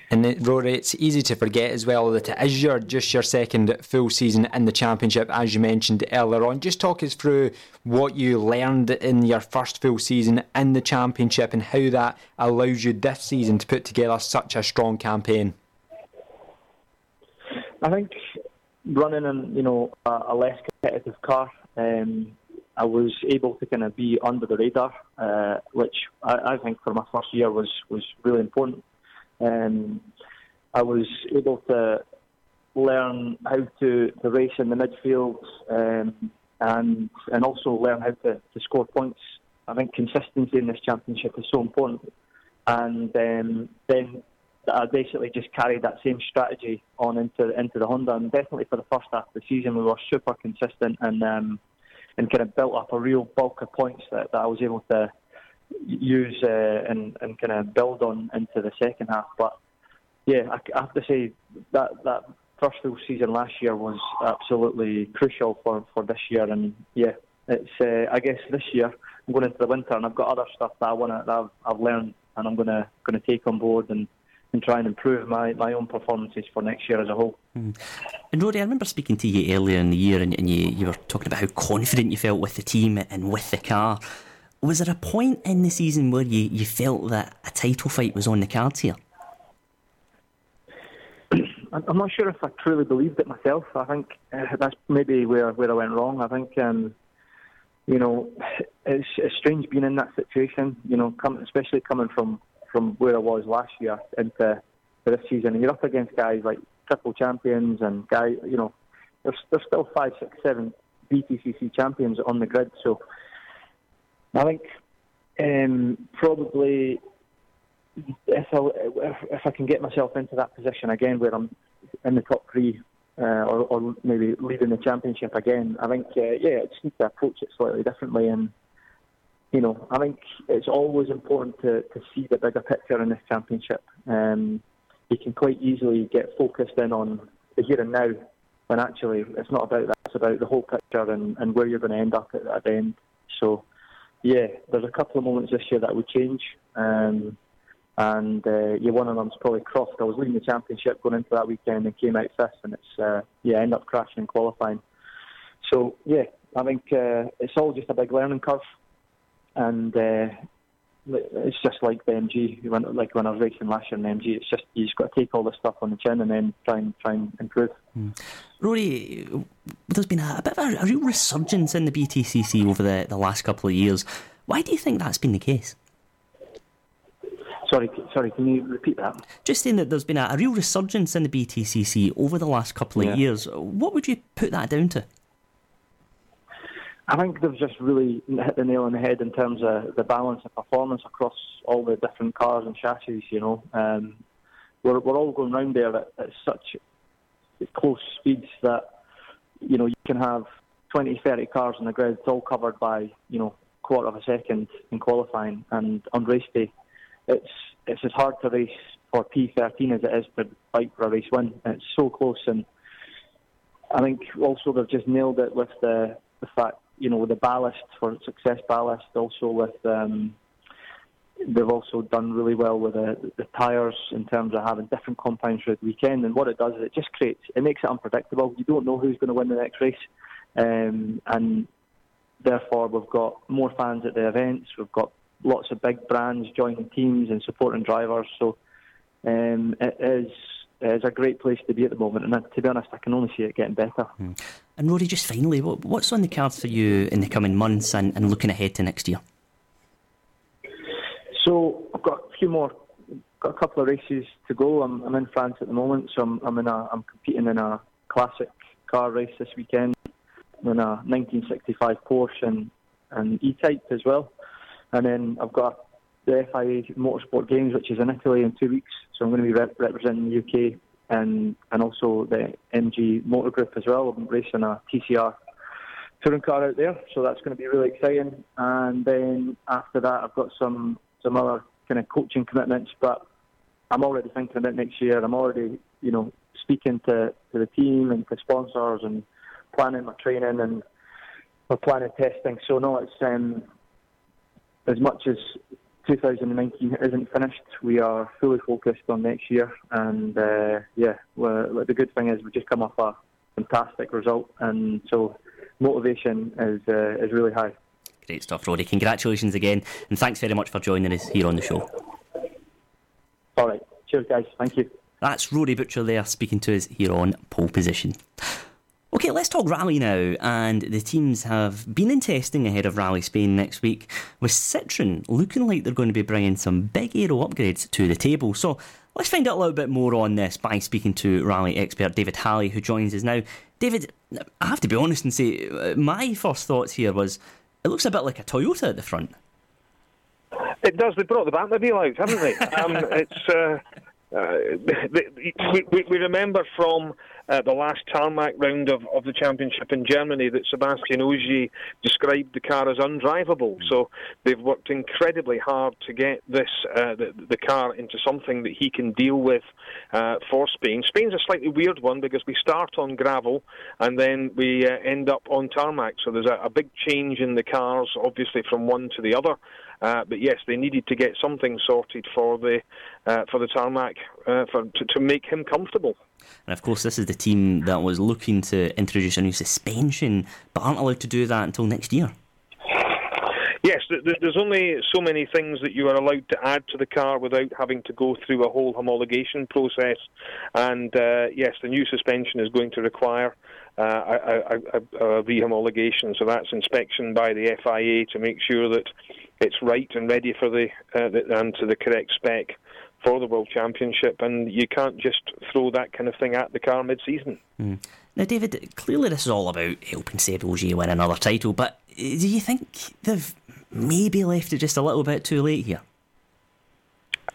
And then, Rory, it's easy to forget as well that it is your just your second full season in the championship, as you mentioned earlier on. Just talk us through what you learned in your first full season in the championship and how that allows you this season to put together such a strong campaign. I think running in you know a, a less competitive car, um, I was able to kind of be under the radar, uh, which I, I, think for my first year was was really important. Um, I was able to learn how to, to race in the midfield um, and and also learn how to, to score points. I think consistency in this championship is so important. And um, then I basically just carried that same strategy on into into the Honda. And definitely for the first half of the season, we were super consistent and um, and kind of built up a real bulk of points that, that I was able to use uh, and and kind of build on into the second half. But yeah, I, I have to say that that first full season last year was absolutely crucial for, for this year. And yeah, it's uh, I guess this year I'm going into the winter and I've got other stuff that I want to that I've, I've learned and I'm going to going to take on board and and try and improve my, my own performances for next year as a whole. Mm. And Rory, I remember speaking to you earlier in the year and, and you, you were talking about how confident you felt with the team and with the car. Was there a point in the season where you, you felt that a title fight was on the cards here? I'm not sure if I truly believed it myself. I think uh, that's maybe where, where I went wrong. I think, um, you know, it's, it's strange being in that situation, you know, come, especially coming from from where I was last year into this season. And you're up against guys like triple champions and guys, you know, there's there's still five, six, seven BTCC champions on the grid. So I think um, probably if I if I can get myself into that position again where I'm in the top three. Uh, or, or maybe leading the championship again. I think, uh, yeah, I just need to approach it slightly differently and you know, I think it's always important to, to see the bigger picture in this championship. Um, you can quite easily get focused in on the here and now, when actually it's not about that. It's about the whole picture and, and where you're going to end up at, the end. So, yeah, there's a couple of moments this year that would change. Um, and uh, yeah, one of them's probably Croft. I was leading the championship going into that weekend and came out fifth, and it's uh, yeah, end up crashing in qualifying. So yeah, I think uh, it's all just a big learning curve and uh, it's just like the MG. When, like when I was racing last year in the MG, it's just you just got to take all this stuff on the chin and then try and try and improve. Mm. Rory, there's been a, a bit of a, a, real resurgence in the BTCC over the, the last couple of years. Why do you think that's been the case? Sorry, sorry. Can you repeat that? Just saying that there's been a, a real resurgence in the BTCC over the last couple of yeah. years. What would you put that down to? I think they've just really hit the nail on the head in terms of the balance and performance across all the different cars and chassis. You know, um, we're we're all going round there at, at such close speeds that you know you can have 20, 30 cars on the grid, it's all covered by you know quarter of a second in qualifying, and on race day, it's it's as hard to race for P13 as it is to fight for a race win. It's so close, and I think also they've just nailed it with the the fact you know the ballast for success ballast. Also with um, they've also done really well with the, the tyres in terms of having different compounds for the weekend. And what it does is it just creates it makes it unpredictable. You don't know who's going to win the next race, um, and therefore we've got more fans at the events. We've got lots of big brands joining teams and supporting drivers. So um, it is it's a great place to be at the moment, and to be honest, I can only see it getting better. Mm. And Rory, just finally, what, what's on the cards for you in the coming months and, and looking ahead to next year? So I've got a few more, got a couple of races to go. I'm, I'm in France at the moment, so I'm, I'm in a, I'm competing in a classic car race this weekend. In a 1965 Porsche and, and E-Type as well, and then I've got the FIA Motorsport Games, which is in Italy in two weeks. So I'm going to be rep- representing the UK and and also the MG Motor Group as well. I'm racing a TCR touring car out there, so that's going to be really exciting. And then after that, I've got some some other kind of coaching commitments, but I'm already thinking about next year. I'm already you know speaking to, to the team and to sponsors and planning my training and we're planning testing. So no, it's um, as much as 2019 isn't finished. We are fully focused on next year, and uh, yeah, the good thing is we just come off a fantastic result, and so motivation is uh, is really high. Great stuff, Rory. Congratulations again, and thanks very much for joining us here on the show. All right, cheers, guys. Thank you. That's Rory Butcher there speaking to us here on pole position. Okay, let's talk rally now. And the teams have been in testing ahead of Rally Spain next week, with Citroen looking like they're going to be bringing some big aero upgrades to the table. So let's find out a little bit more on this by speaking to rally expert David Halley, who joins us now. David, I have to be honest and say, uh, my first thoughts here was it looks a bit like a Toyota at the front. It does. They brought the Batmobile out, haven't they? um, it's. Uh, uh, we, we, we remember from uh, the last tarmac round of, of the championship in Germany that Sebastian Ogier described the car as undrivable. So they've worked incredibly hard to get this uh, the, the, car into something that he can deal with uh, for Spain. Spain's a slightly weird one because we start on gravel and then we uh, end up on tarmac. So there's a, a big change in the cars, obviously from one to the other. Uh, but yes, they needed to get something sorted for the uh, for the tarmac uh, for to, to make him comfortable. And of course, this is the team that was looking to introduce a new suspension, but aren't allowed to do that until next year. Yes, there's only so many things that you are allowed to add to the car without having to go through a whole homologation process. And uh, yes, the new suspension is going to require uh, a, a, a rehomologation. So that's inspection by the FIA to make sure that it's right and ready for the, uh, the and to the correct spec for the World Championship, and you can't just throw that kind of thing at the car mid-season. Mm. Now, David, clearly this is all about helping Seb Ogier win another title, but do you think they've maybe left it just a little bit too late here?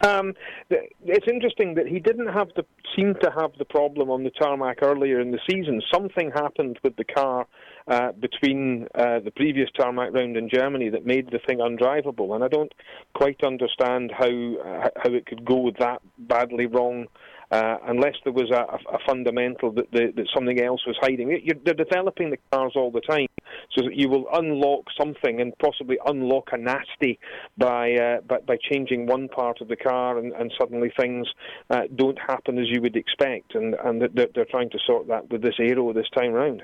Um, it's interesting that he didn't have the seem to have the problem on the tarmac earlier in the season. Something happened with the car uh, between uh, the previous tarmac round in Germany that made the thing undrivable, and I don't quite understand how uh, how it could go that badly wrong uh, unless there was a, a fundamental that, the, that something else was hiding. You're, they're developing the cars all the time, so that you will unlock something and possibly unlock a nasty by uh, by, by, changing one part of the car, and, and suddenly things don't happen as you would expect. And, and they're, they're, trying to sort that with this aero this time round.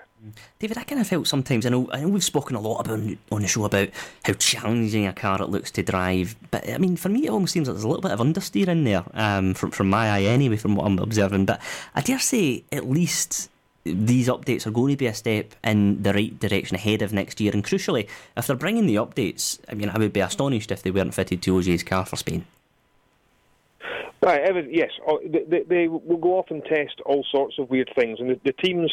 David, I kind of felt sometimes. I know, I know we've spoken a lot about on the show about how challenging a car it looks to drive, but I mean, for me, it almost seems like there's a little bit of understeer in there um, from from my eye anyway, from what I'm observing. But I dare say, at least these updates are going to be a step in the right direction ahead of next year. And crucially, if they're bringing the updates, I mean, I would be astonished if they weren't fitted to Ogier's car for Spain. Right, yes, oh, they, they, will go off and test all sorts of weird things, and the, the, teams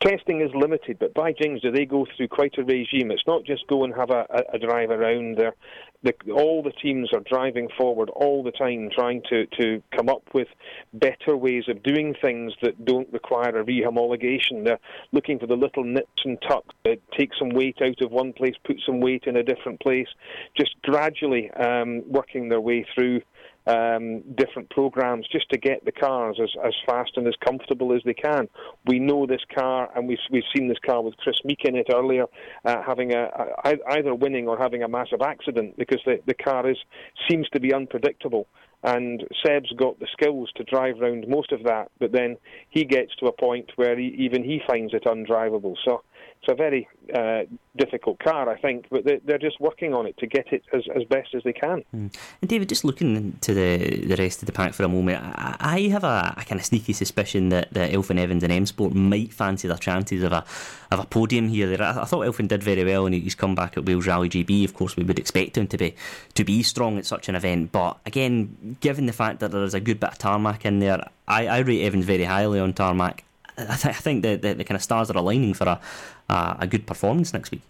testing is limited. But by jings, do they go through quite a regime? It's not just go and have a, a drive around. They're the, all the teams are driving forward all the time, trying to, to come up with better ways of doing things that don't require a rehomologation. They're looking for the little nips and tucks that take some weight out of one place, put some weight in a different place, just gradually um, working their way through um, different programs just to get the cars as, as fast and as comfortable as they can. We know this car, and we've, we've seen this car with Kris Meeke in it earlier, uh, having a, a, either winning or having a massive accident because the, the car is seems to be unpredictable. And Seb's got the skills to drive around most of that, but then he gets to a point where he, even he finds it undrivable. So it's a very uh, difficult car, I think, but they, are just working on it to get it as, as best as they can. Mm. And David, just looking to the the rest of the pack for a moment, I, have a, a, kind of sneaky suspicion that, that Elfyn Evans and M Sport might fancy their chances of a of a podium here. I, I thought Elfyn did very well, and he's come back at Wales Rally GB. Of course, we would expect him to be to be strong at such an event, but again, given the fact that there is a good bit of tarmac in there, I, I rate Evans very highly on tarmac. I, th- I think the, the, the, kind of stars are aligning for a, a, a good performance next week.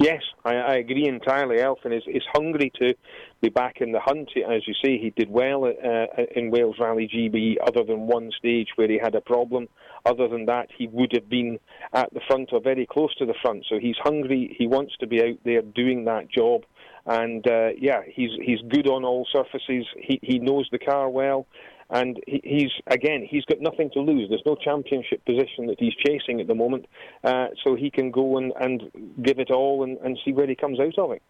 Yes, I, I agree entirely. Elfyn is, is hungry to be back in the hunt. As you say, he did well uh, in Wales Rally GB, other than one stage where he had a problem. Other than that, he would have been at the front or very close to the front. So he's hungry. He wants to be out there doing that job. And uh, yeah, he's he's good on all surfaces. He he knows the car well and he's again he's got nothing to lose. There's no championship position that he's chasing at the moment, uh, so he can go and, and give it all and, and see where he comes out of it.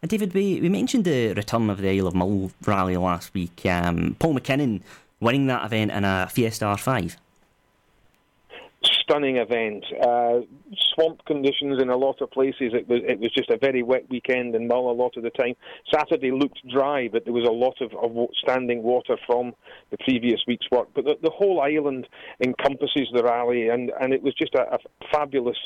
And David, we, we mentioned the return of the Isle of Mull rally last week. Um, Paul McKinnon winning that event in a Fiesta R5 stunning event. Uh, swamp conditions in a lot of places. It was it was just a very wet weekend in Mull a lot of the time. Saturday looked dry, but there was a lot of, of standing water from the previous week's work. But the, the whole island encompasses the rally, and, and it was just a, a fabulous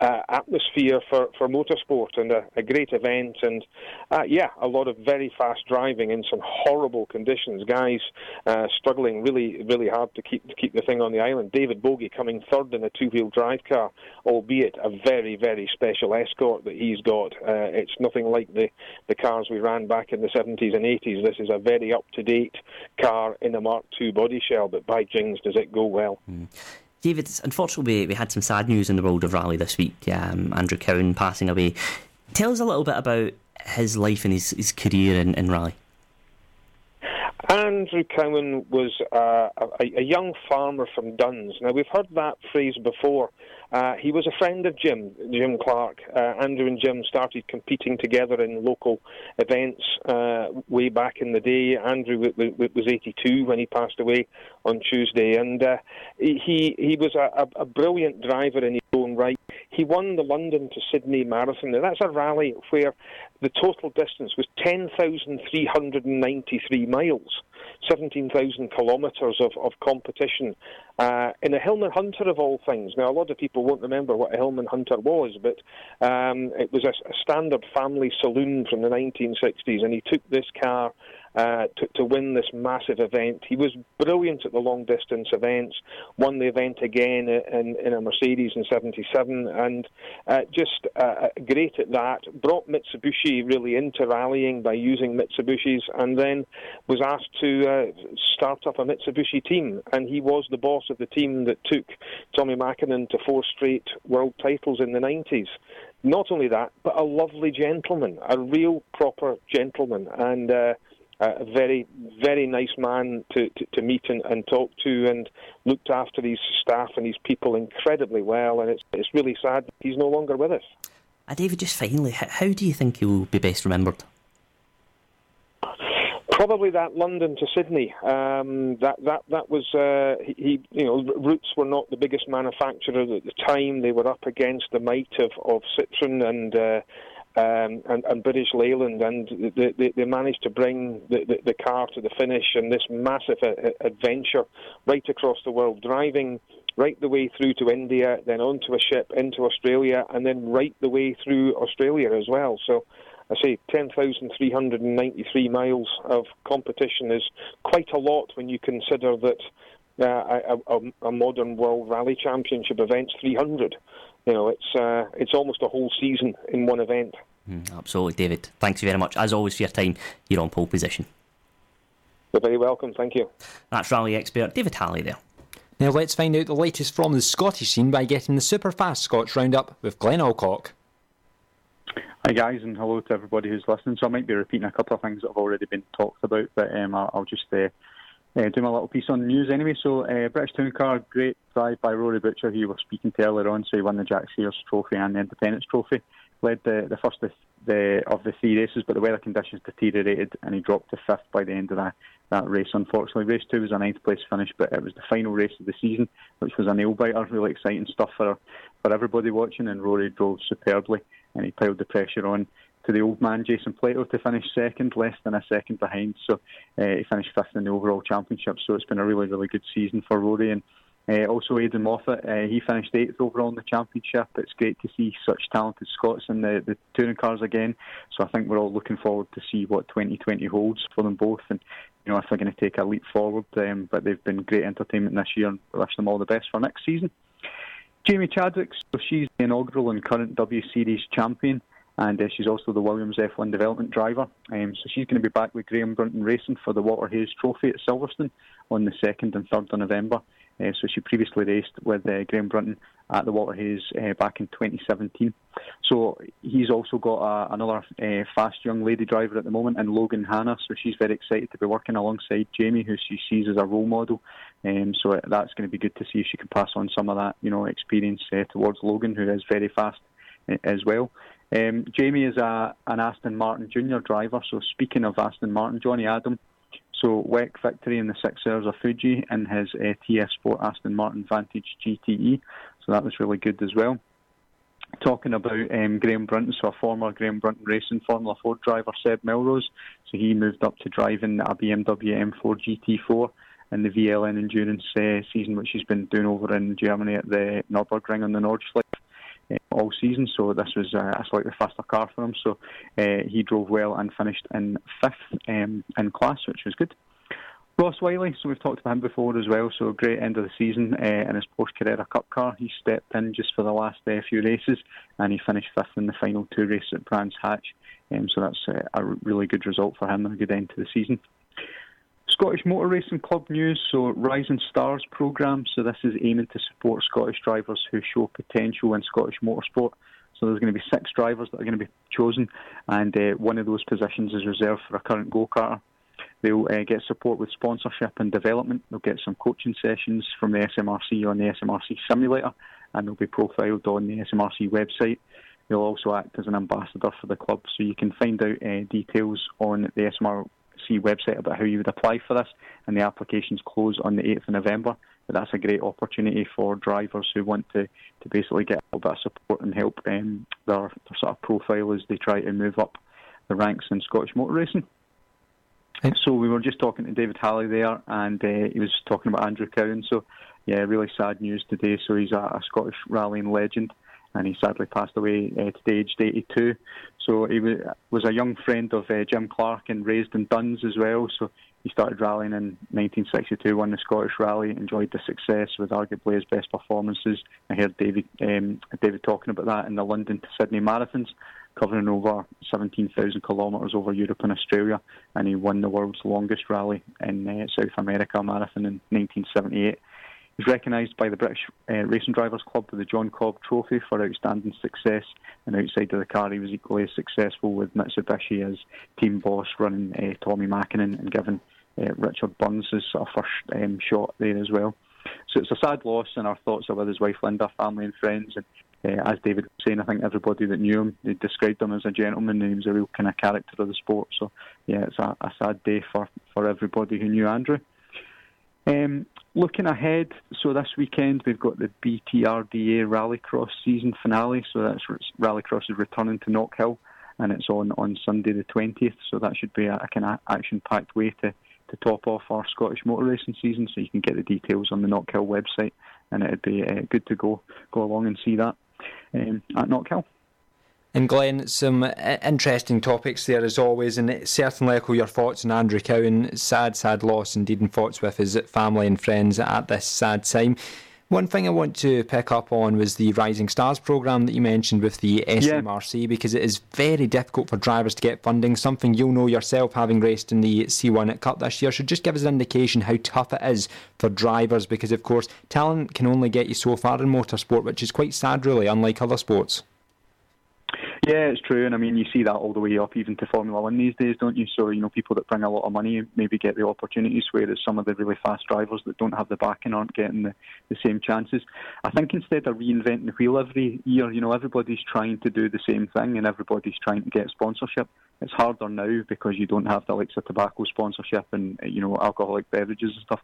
uh, atmosphere for, for motorsport and a, a great event. And uh, yeah, a lot of very fast driving in some horrible conditions. Guys uh, struggling really, really hard to keep to keep the thing on the island. David Bogie coming third in a two-wheel drive car, albeit a very, very special escort that he's got. Uh, it's nothing like the the cars we ran back in the 70s and 80s. This is a very up-to-date car in a Mark II body shell, but by jings, does it go well. Mm. David, unfortunately, we, had some sad news in the world of rally this week. Um, Andrew Cowan passing away. Tell us a little bit about his life and his, his career in, in rally. Andrew Cowan was uh, a, a, young farmer from Duns. Now, we've heard that phrase before. Uh, he was a friend of Jim, Jim Clark. Uh, Andrew and Jim started competing together in local events uh, way back in the day. Andrew w- w- was 82 when he passed away on Tuesday, and uh, he he was a, a, brilliant driver in his own right. He won the London to Sydney Marathon. Now, that's a rally where the total distance was 10,393 miles. 17,000 kilometres of, of competition uh, in a Hillman Hunter of all things. Now, a lot of people won't remember what a Hillman Hunter was, but um, it was a, a standard family saloon from the 1960s, and he took this car uh, to, to win this massive event. He was brilliant at the long distance events, won the event again in, in a Mercedes in 77, and uh, just uh, great at that. Brought Mitsubishi really into rallying by using Mitsubishis, and then was asked to uh, start up a Mitsubishi team. And he was the boss of the team that took Tommi Mäkinen to four straight world titles in the 90s not only that, but a lovely gentleman, a real proper gentleman, and uh, a very, very nice man to, to, to meet and, and, talk to, and looked after his staff and his people incredibly well. And it's, it's really sad he's no longer with us. Uh, David, just finally, how do you think he'll be best remembered? Probably that London to Sydney. Um, that that that was uh, he. You know, Rootes were not the biggest manufacturer at the time. They were up against the might of of Citroen and uh, um, and, and, British Leyland, and they, they, managed to bring the, the, the, car to the finish and this massive uh, adventure right across the world, driving right the way through to India, then onto a ship into Australia, and then right the way through Australia as well. So. I say 10,393 miles of competition is quite a lot when you consider that uh, a, a, a modern World Rally Championship event's 300 you know, it's uh, it's almost a whole season in one event. Mm, absolutely, David. Thanks very much, as always, for your time You're on pole position. You're very welcome. Thank you. That's rally expert David Halley there. Now let's find out the latest from the Scottish scene by getting the Superfast Scots roundup with Glenn Alcock. Hi guys, and hello to everybody who's listening. So I might be repeating a couple of things that have already been talked about, but um, I'll, just uh, uh, do my little piece on the news anyway. So uh, British Touring Car, great drive by Rory Butcher, who you were speaking to earlier on. So he won the Jack Sears Trophy and the Independents Trophy. Led the, the first of the, of the three races, but the weather conditions deteriorated, and he dropped to fifth by the end of that that race. Unfortunately, race two was a ninth place finish, but it was the final race of the season, which was a nail biter. Really exciting stuff for for everybody watching, and Rory drove superbly, and he piled the pressure on to the old man Jason Plato to finish second, less than a second behind. So uh, he finished fifth in the overall championship. So it's been a really, really good season for Rory. And uh, also Aiden Moffat, uh, he finished eighth overall in the championship. It's great to see such talented Scots in the, the touring cars again. So I think we're all looking forward to see what 2020 holds for them both. And you know if they're going to take a leap forward. Um, but they've been great entertainment this year, and wish them all the best for next season. Jamie Chadwick, so she's the inaugural and current W Series champion and uh, she's also the Williams F1 development driver. Um, so she's going to be back with Graham Brunton Racing for the Walter Hayes Trophy at Silverstone on the 2nd and 3rd of November. Uh, so she previously raced with uh, Graham Brunton at the Walter Hayes uh, back in 2017. So he's also got a, another uh, fast young lady driver at the moment, and Logan Hannah. So she's very excited to be working alongside Jamie, who she sees as a role model. Um, so that's going to be good to see if she can pass on some of that, you know, experience uh, towards Logan, who is very fast uh, as well. Um, Jamie is a, an Aston Martin Junior driver. So speaking of Aston Martin, Johnny Adam. So WEC victory in the six hours of Fuji in his uh, TF Sport Aston Martin Vantage GTE. So that was really good as well. Talking about um, Graham Brunton, so a former Graham Brunton Racing Formula Ford driver, Seb Melrose. So he moved up to driving a BMW M4 GT4 in the VLN Endurance uh, season, which he's been doing over in Germany at the Nürburgring on the Nordschleife all season. So this was a slightly faster car for him. So uh, he drove well and finished in fifth um, in class, which was good. Ross Wylie, so we've talked about him before as well. So great end of the season uh, in his Porsche Carrera Cup car. He stepped in just for the last uh, few races, and he finished fifth in the final two races at Brands Hatch. Um, so that's uh, a really good result for him and a good end to the season. Scottish Motor Racing Club news. So, Rising Stars programme. So, this is aiming to support Scottish drivers who show potential in Scottish motorsport. So, there's going to be six drivers that are going to be chosen, and uh, one of those positions is reserved for a current go karter. They'll uh, get support with sponsorship and development. They'll get some coaching sessions from the SMRC on the SMRC simulator, and they'll be profiled on the SMRC website. They'll also act as an ambassador for the club, so you can find out uh, details on the SMR website about how you would apply for this, and the applications close on the 8th of November. But that's a great opportunity for drivers who want to, to basically get a little bit of support and help um, their, their sort of profile as they try to move up the ranks in Scottish motor racing. So we were just talking to David Halley there, and uh, he was talking about Andrew Cowan. So yeah, really sad news today. So he's a, a Scottish rallying legend and he sadly passed away uh, today, aged 82. So he was, a young friend of uh, Jim Clark and raised in Duns as well. So he started rallying in 1962, won the Scottish Rally, enjoyed the success with arguably his best performances. I heard David um, David talking about that in the London to Sydney marathons, covering over 17,000 kilometres over Europe and Australia, and he won the world's longest rally in uh, South America marathon in 1978. He's recognised by the British uh, Racing Drivers Club with the John Cobb Trophy for outstanding success, and outside of the car, he was equally as successful with Mitsubishi as team boss, running uh, Tommi Mäkinen and giving uh, Richard Burns his sort of first um, shot there as well. So it's a sad loss, and our thoughts are with his wife Linda, family, and friends. And uh, as David was saying, I think everybody that knew him, they described him as a gentleman, and he was a real kind of character of the sport. So yeah, it's a, a sad day for, for everybody who knew Andrew. Um, looking ahead, so this weekend we've got the BTRDA Rallycross season finale. So that's Rallycross is returning to Knockhill, and it's on on Sunday the twentieth. So that should be a, a kind of action-packed way to to top off our Scottish motor racing season. So you can get the details on the Knockhill website, and it'd be uh, good to go go along and see that um, at Knockhill. And Glenn, some interesting topics there as always, and certainly echo your thoughts on Andrew Cowan. Sad, sad loss indeed, and thoughts with his family and friends at this sad time. One thing I want to pick up on was the Rising Stars programme that you mentioned with the SMRC yeah. because it is very difficult for drivers to get funding, something you'll know yourself having raced in the C1 at Cup this year. So just give us an indication how tough it is for drivers because, of course, talent can only get you so far in motorsport, which is quite sad, really, unlike other sports. Yeah, it's true, and I mean you see that all the way up even to Formula One these days, don't you? So you know people that bring a lot of money maybe get the opportunities, whereas some of the really fast drivers that don't have the backing aren't getting the, the same chances. I think instead of reinventing the wheel every year, you know everybody's trying to do the same thing and everybody's trying to get sponsorship. It's harder now because you don't have the likes of tobacco sponsorship and you know alcoholic beverages and stuff.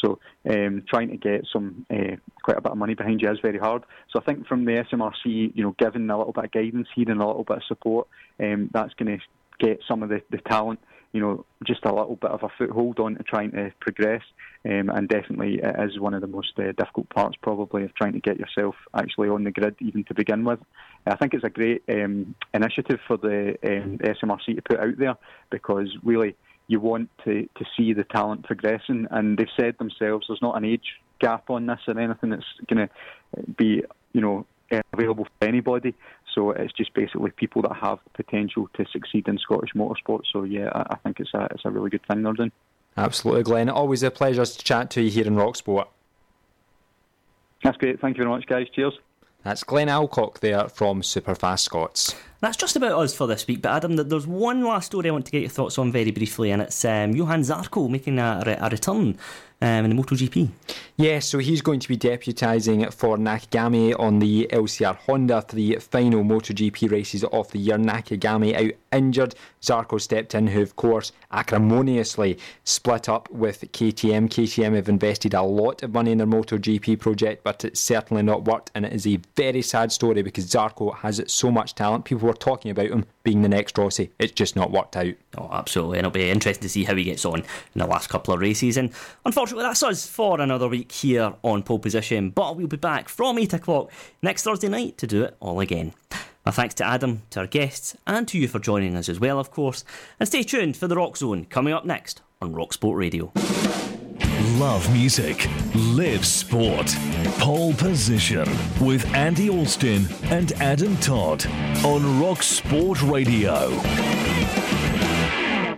So um, trying to get some uh, quite a bit of money behind you is very hard. So I think from the SMRC, you know, giving a little bit of guidance here and a little bit of support, um, that's going to get some of the, the talent, you know, just a little bit of a foothold on to trying to progress. Um, and definitely it is one of the most uh, difficult parts probably of trying to get yourself actually on the grid even to begin with. I think it's a great um, initiative for the um, SMRC to put out there because really you want to, to see the talent progressing. And they've said themselves there's not an age gap on this or anything that's going to be, you know, available for anybody. So it's just basically people that have the potential to succeed in Scottish motorsport. So yeah, I, I think it's a it's a really good thing they're doing. Absolutely, Glenn. Always a pleasure to chat to you here in Rock Sport. That's great. Thank you very much, guys. Cheers. That's Glenn Alcock there from Superfast Scots. That's just about us for this week. But Adam, there's one last story I want to get your thoughts on very briefly, and it's um, Johann Zarco making a, a return um, in the MotoGP. Yeah, so he's going to be deputising for Nakagami on the LCR Honda for the final MotoGP races of the year. Nakagami out injured. Zarco stepped in, who, of course, acrimoniously split up with KTM. KTM have invested a lot of money in their MotoGP project, but it's certainly not worked, and it is a very sad story because Zarco has so much talent. People were talking about him being the next Rossi. It's just not worked out. Oh, absolutely. And it'll be interesting to see how he gets on in the last couple of races. And unfortunately, that's us for another week here on Pole Position. But we'll be back from 8 o'clock next Thursday night to do it all again. My thanks to Adam, to our guests, and to you for joining us as well, of course. And stay tuned for the Rock Zone coming up next on Rock Sport Radio. Love music, live sport. Pole position with Andy Alston and Adam Todd on Rock Sport Radio.